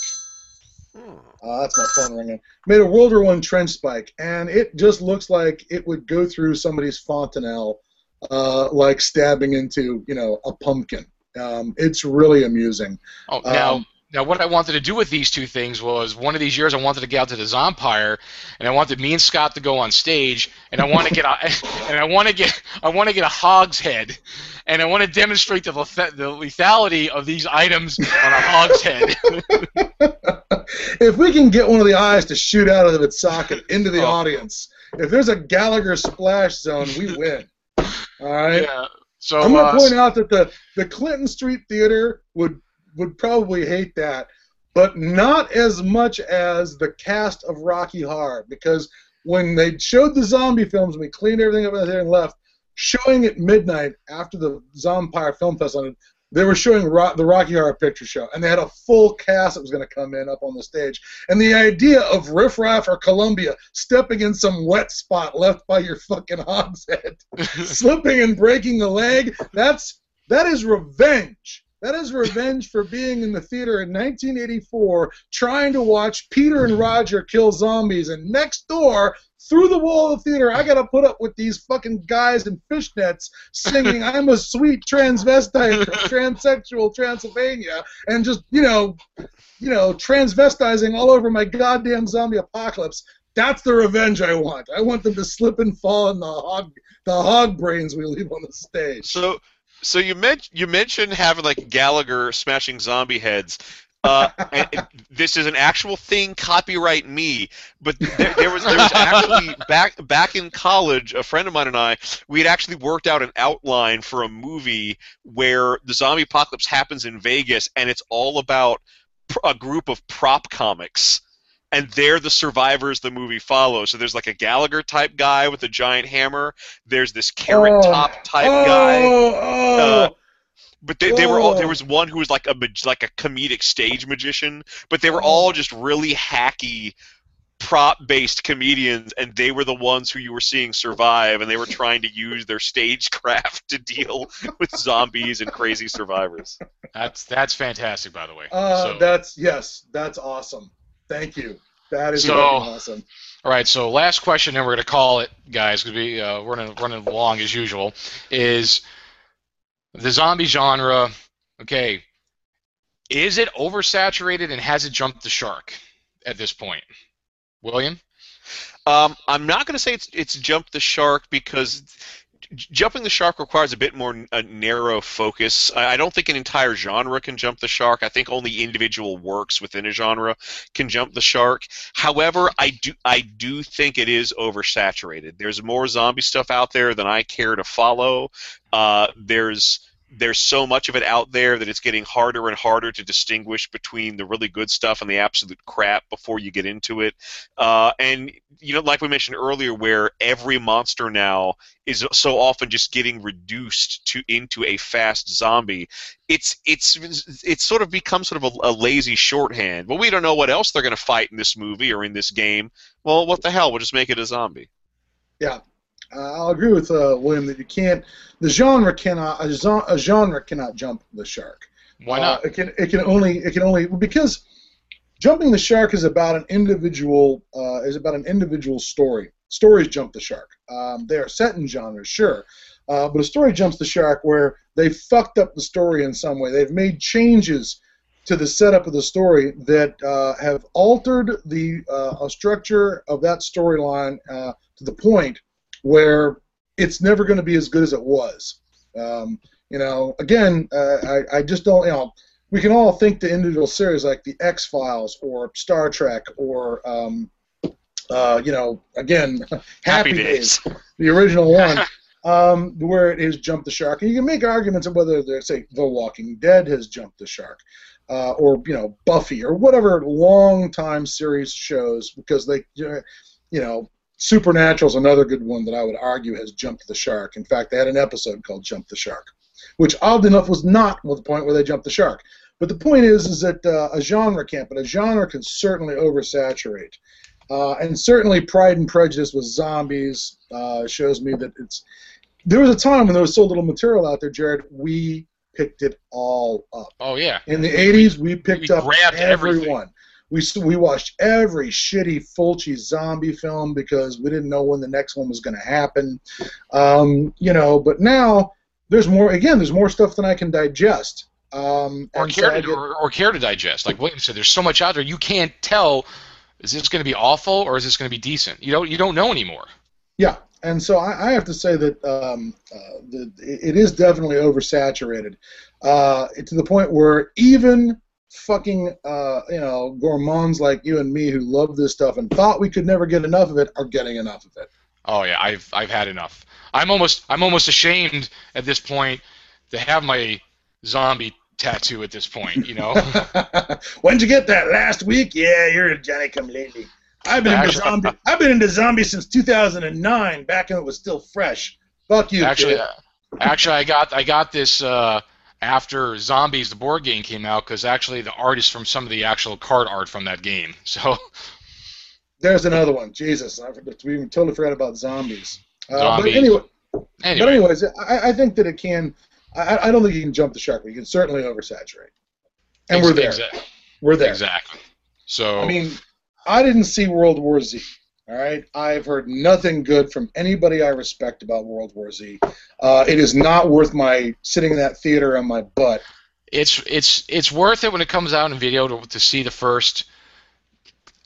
S3: Hmm.
S2: Uh, that's my phone ringing. Made a World War One trench spike, and it just looks like it would go through somebody's fontanelle, uh, like stabbing into you know a pumpkin. Um, it's really amusing.
S1: Oh, now,
S2: Um,
S1: now, what I wanted to do with these two things was one of these years I wanted to get out to the Zompire, and I wanted me and Scott to go on stage, and I want to get a, and I want to get I want to get a hog's head, and I want to demonstrate the letha- the lethality of these items on a hog's head.
S2: if we can get one of the eyes to shoot out of its socket into the
S1: Oh.
S2: audience, if there's a Gallagher splash zone, we win. All right.
S1: yeah. So
S2: I'm
S1: uh,
S2: gonna point out that the the Clinton Street Theater would would probably hate that, but not as much as the cast of Rocky Horror because when they showed the zombie films, we cleaned everything up there and left. Showing at midnight after the Zompire Film Festival, they were showing Ro- the Rocky Horror Picture Show, and they had a full cast that was going to come in up on the stage. And the idea of Riff Raff or Columbia stepping in some wet spot left by your fucking hogshead, slipping and breaking the leg, that's that is revenge. That is revenge for being in the theater in 1984 trying to watch Peter and Roger kill zombies, and next door, through the wall of the theater, I gotta put up with these fucking guys in fishnets singing "I'm a sweet transvestite, from transsexual Transylvania," and just you know, you know, transvestizing all over my goddamn zombie apocalypse. That's the revenge I want. I want them to slip and fall in the hog, the hog brains we leave on the stage.
S3: So, so you mentioned you mentioned having like Gallagher smashing zombie heads. Uh, it- this is an actual thing. Copyright me. But there, there was there was actually back back in college, a friend of mine and I, we had actually worked out an outline for a movie where the zombie apocalypse happens in Vegas, and it's all about pr- a group of prop comics. And they're the survivors the movie follows. So there's like a Gallagher type guy with a giant hammer. There's this carrot
S2: Oh.
S3: top type
S2: oh,
S3: guy.
S2: Oh,
S3: Uh, But they, they were all there was one who was like a like a comedic stage magician, but they were
S2: Oh.
S3: all just really hacky prop based comedians and they were the ones who you were seeing survive and they were trying to use their stagecraft to deal with zombies and crazy survivors.
S1: That's that's fantastic, by the way.
S2: uh,
S1: so,
S2: that's yes, that's awesome. Thank you. That is
S1: So-
S2: awesome.
S1: all right. So last question, and we're gonna call it, guys, because we uh, we're running running along as usual. Is the zombie genre okay? Is it oversaturated and has it jumped the shark at this point? William?
S3: Um, I'm not going to say it's it's jumped the shark because j- jumping the shark requires a bit more a narrow focus. I, I don't think an entire genre can jump the shark. I think only individual works within a genre can jump the shark. However, I do I do think it is oversaturated. There's more zombie stuff out there than I care to follow. Uh, there's there's so much of it out there that it's getting harder and harder to distinguish between the really good stuff and the absolute crap before you get into it. Uh, and you know, like we mentioned earlier, where every monster now is so often just getting reduced to into a fast zombie. It's it's it's sort of become sort of a, a lazy shorthand. Well, we don't know what else they're going to fight in this movie or in this game. Well, what the hell? We'll just make it a zombie.
S2: Uh, I'll agree with uh, William that you can't. The genre cannot. A, genre cannot jump the shark.
S1: Why
S2: Uh,
S1: not?
S2: it can. It can only. It can only because jumping the shark is about an individual. Uh, is about an individual story. Stories jump the shark. Um, they are set in genres, sure, uh, but a story jumps the shark where they fucked up the story in some way. They've made changes to the setup of the story that uh, have altered the uh, structure of that storyline uh, to the point where it's never going to be as good as it was. Um, you know, again, uh, I, I just don't, you know, we can all think the individual series like the X Files or Star Trek or, um, uh, you know, again, Happy, Days, the original one, um, where it has jumped the shark. And you can make arguments of whether, they're, say, The Walking Dead has jumped the shark. Uh, or you know Buffy or whatever long time series shows because they you know Supernatural's another good one that I would argue has jumped the shark. In fact, they had an episode called Jump the Shark, which oddly enough was not the point where they jumped the shark. But the point is, is that uh, a genre can't, but a genre can certainly oversaturate. Uh, and certainly, Pride and Prejudice with zombies uh, shows me that it's. There was a time when there was so little material out there, Jared. We picked it all up.
S1: Oh yeah.
S2: In the 80s, we picked
S1: we
S2: up
S1: everyone. everything.
S2: We, we watched every shitty Fulci zombie film because we didn't know when the next one was going to happen. Um, you know, but now there's more. Again, there's more stuff than I can digest. Um,
S1: Or
S2: and so
S1: care to
S2: get-
S1: or, or care to digest. Like William said, there's so much out there you can't tell. Is this going to be awful or is this going to be decent? You don't you don't know anymore.
S2: Yeah, and so I, I have to say that um, uh, the, it is definitely oversaturated uh, to the point where even fucking uh, you know gourmands like you and me who love this stuff and thought we could never get enough of it are getting enough of it.
S1: Oh yeah, I've I've had enough. I'm almost I'm almost ashamed at this point to have my zombie tattoo at this point. You know.
S2: When'd you get that? Last week? Yeah, you're a Johnny come lately. I've been into
S1: Actually-
S2: zombie. I've been into zombies since 2009, back when it was still fresh. Fuck you,
S1: Actually,
S2: kid.
S1: uh, actually, I got I got this uh, after Zombies, the board game, came out because actually the art is from some of the actual card art from that game. So
S2: There's another one. Jesus, I forgot- we even totally forgot about zombies. Uh,
S1: Zombies.
S2: But anyway,
S1: anyway,
S2: but anyways, I, I think that it can. I, I don't think you can jump the shark, but you can certainly oversaturate. And we're there.
S1: Exa-
S2: We're there.
S1: Exactly. So
S2: I mean, I didn't see World War Z. All right, I've heard nothing good from anybody I respect about World War Z. Uh, it is not worth my sitting in that theater on my butt.
S1: it's it's it's worth it when it comes out in video to, to see the first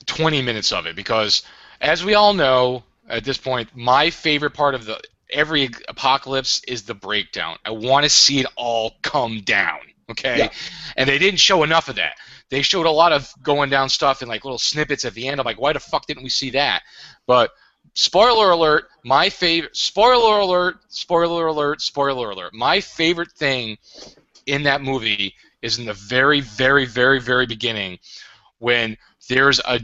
S1: 20 minutes of it because as we all know at this point my favorite part of the every apocalypse is the breakdown i want to see it all come down okay
S2: Yeah.
S1: and they didn't show enough of that they showed a lot of going down stuff and like little snippets at the end i'm like why the fuck didn't we see that but spoiler alert my favorite spoiler alert spoiler alert spoiler alert my favorite thing in that movie is in the very, very, very, very beginning when there's a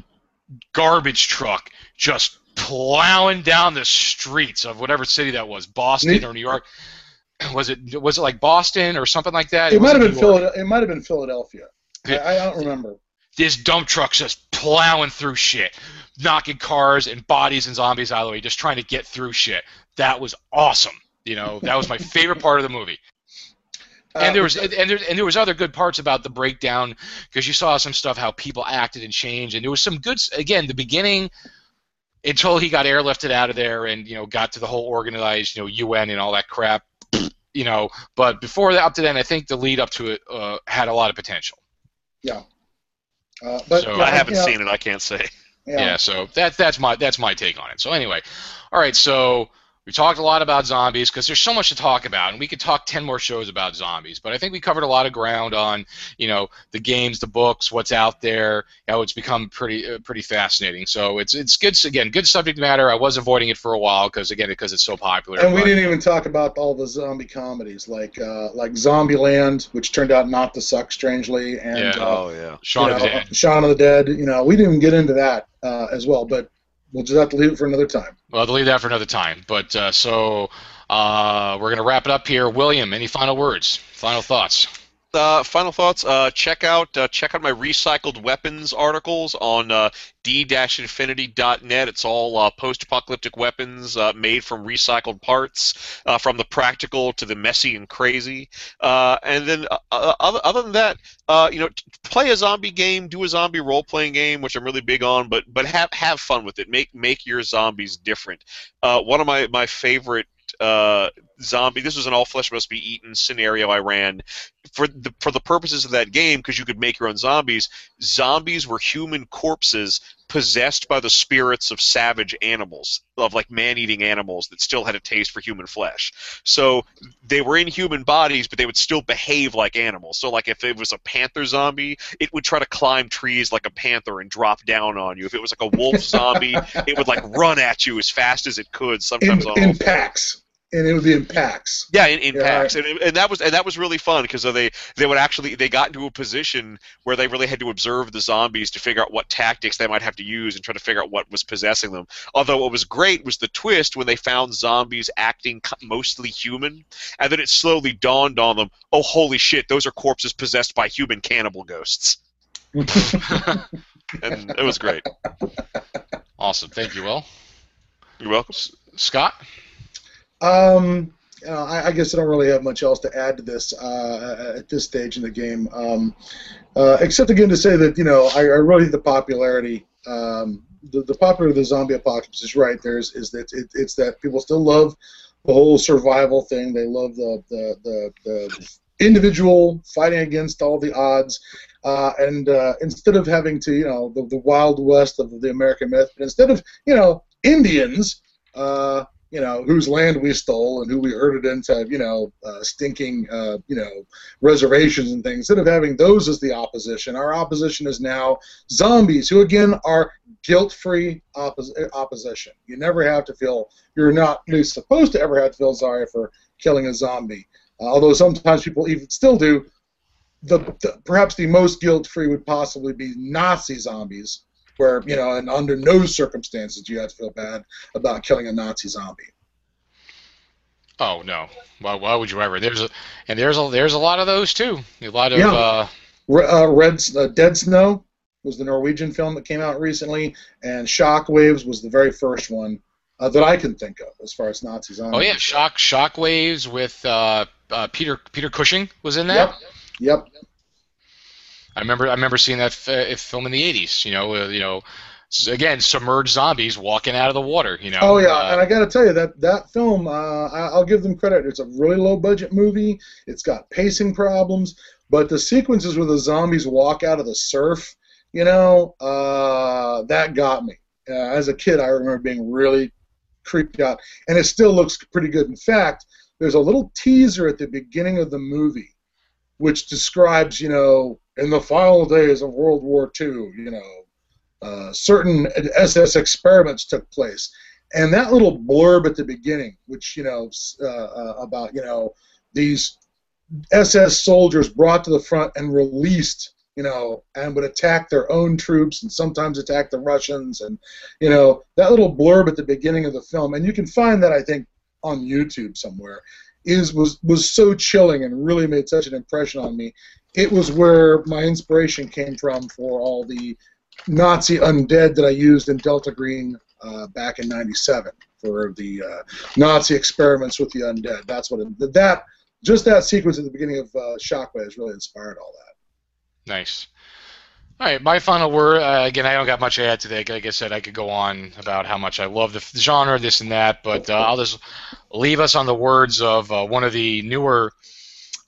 S1: garbage truck just plowing down the streets of whatever city that was, Boston or New York. Was it was it like Boston or something like that?
S2: It might have been Philadelphia. It might have been Philadelphia. I,
S1: Yeah.
S2: I don't remember.
S1: This dump truck's just plowing through shit, knocking cars and bodies and zombies out of the way, just trying to get through shit. That was awesome. You know, that was my favorite part of the movie. and there
S2: Uh,
S1: was and there, and there was other good parts about the breakdown because you saw some stuff how people acted and changed and there was some good again the beginning until he got airlifted out of there and you know got to the whole organized you know UN and all that crap you know but before that up to then I think the lead up to it uh, had a lot of potential
S2: uh, but
S1: so-
S2: yeah,
S3: I haven't
S2: you know,
S3: seen it. I can't say.
S1: yeah. so that that's my that's my take on it so anyway all right so we talked a lot about zombies because there's so much to talk about, and we could talk 10 more shows about zombies. But I think we covered a lot of ground on, you know, the games, the books, what's out there, how it's become pretty uh, pretty fascinating. So it's it's good again, good subject matter. I was avoiding it for a while because again because it's so popular.
S2: And we
S1: but-
S2: didn't even talk about all the zombie comedies like uh, like Zombieland, which turned out not to suck, strangely, and
S1: Yeah.
S2: uh,
S3: Oh yeah.
S1: Shaun
S2: you
S1: of the Dead.
S2: Shaun of the Dead. You know, we didn't even get into that uh, as well, but we'll just have to leave it for another time.
S1: Well, to leave that for another time. But uh, so uh, we're gonna wrap it up here. William, any final words? Final thoughts?
S3: Uh, final thoughts. Uh, check out uh, check out my recycled weapons articles on uh, d-infinity.net. It's all uh, post-apocalyptic weapons uh, made from recycled parts, uh, from the practical to the messy and crazy. And then other, other than that, you know, play a zombie game, do a zombie role-playing game, which I'm really big on. But but have have fun with it. Make make your zombies different. One of my my favorite uh, zombie. This was an all flesh must be eaten scenario I ran for the for the purposes of that game because you could make your own zombies. Zombies were human corpses possessed by the spirits of savage animals, of like man-eating animals that still had a taste for human flesh. So they were in human bodies, but they would still behave like animals. So like if it was a panther zombie, it would try to climb trees like a panther and drop down on you. If it was like a wolf zombie, it would like run at you as fast as it could.
S2: In,
S3: Sometimes on
S2: in packs, and it would be in packs.
S3: Yeah, in, in
S2: Yeah,
S3: packs, and, and that was and that was really fun because they they would actually they got into a position where they really had to observe the zombies to figure out what tactics they might have to use and try to figure out what was possessing them. Although what was great was the twist when they found zombies acting mostly human, and then it slowly dawned on them, oh holy shit, those are corpses possessed by human cannibal ghosts, and it was great.
S1: Awesome. Thank you, Will.
S3: You're welcome.
S1: Scott.
S2: Um, know, I, I guess I don't really have much else to add to this uh, at this stage in the game, um, uh, except again to say that you know I, I really think the popularity, um, the, the popularity of the zombie apocalypse is right. There's is that it, it's that people still love the whole survival thing. They love the the, the, the individual fighting against all the odds. Uh, and uh, instead of having to, you know, the, the wild west of the American myth, but instead of, you know, Indians, uh, you know, whose land we stole and who we herded into, you know, uh, stinking, uh, you know, reservations and things. Instead of having those as the opposition, our opposition is now zombies, who again are guilt-free oppos- opposition. You never have to feel, you're not least supposed to ever have to feel sorry for killing a zombie. Uh, although sometimes people even still do. The, the perhaps the most guilt-free would possibly be Nazi zombies where you know, and under no circumstances do you have to feel bad about killing a Nazi zombie.
S1: Oh no! Why, why would you ever? There's a and there's a there's a lot of those too. A lot of
S2: Yeah.
S1: uh,
S2: Re- uh, Red uh, Dead Snow was the Norwegian film that came out recently, and Shockwaves was the very first one uh, that I can think of as far as Nazi zombies.
S1: oh yeah, shock shockwaves with uh, uh, Peter Peter Cushing was in that.
S2: Yep. Yep.
S1: I remember I remember seeing that f- film in the '80s. You know, uh, you know, again submerged zombies walking out of the water. You know.
S2: Oh yeah,
S1: Uh,
S2: and I got to tell you that that film, uh, I, I'll give them credit. It's a really low budget movie. It's got pacing problems, but the sequences where the zombies walk out of the surf, you know, uh, that got me. Uh, as a kid, I remember being really creeped out, and it still looks pretty good. In fact, there's a little teaser at the beginning of the movie, which describes, you know, in the final days of World War II, you know, uh, certain SS experiments took place and that little blurb at the beginning, which you know uh, uh, about you know these SS soldiers brought to the front and released, you know, and would attack their own troops and sometimes attack the Russians, and you know that little blurb at the beginning of the film, and you can find that I think on YouTube somewhere, is was was so chilling and really made such an impression on me. It was where my inspiration came from for all the Nazi undead that I used in Delta Green uh, back in '97 for the uh, Nazi experiments with the undead. That's what it, that just that sequence at the beginning of uh, Shockwaves really inspired all that.
S1: Nice. All right, my final word. Uh, again, I don't got much to add today. Like I said, I could go on about how much I love the f- genre, this and that, but uh, I'll just leave us on the words of uh, one of the newer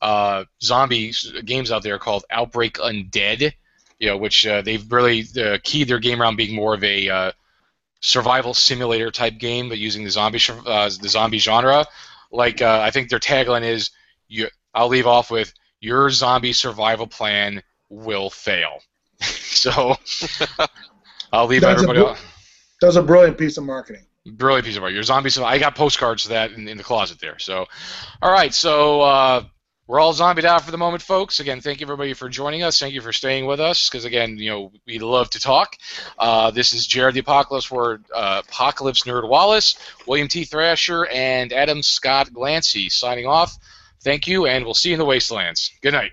S1: uh, zombie games out there called Outbreak Undead. You know, which uh, they've really uh, keyed their game around being more of a uh, survival simulator type game, but using the zombie sh- uh, the zombie genre. Like uh, I think their tagline is, "You." I'll leave off with, "Your zombie survival plan will fail." so I'll leave
S2: That's a
S1: everybody.
S2: book-
S1: off.
S2: That was a brilliant piece of marketing.
S1: Brilliant piece of art. Your zombie. So I got postcards to that in, in the closet there. So, all right. So uh, we're all zombied out for the moment, folks. Again, thank you everybody for joining us. Thank you for staying with us because again, you know, we love to talk. Uh, this is Jared the Apocalypse for uh, Apocalypse Nerd Wallace, William T. Thrasher, and Adam Scott Glancy signing off. Thank you, and we'll see you in the wastelands. Good night.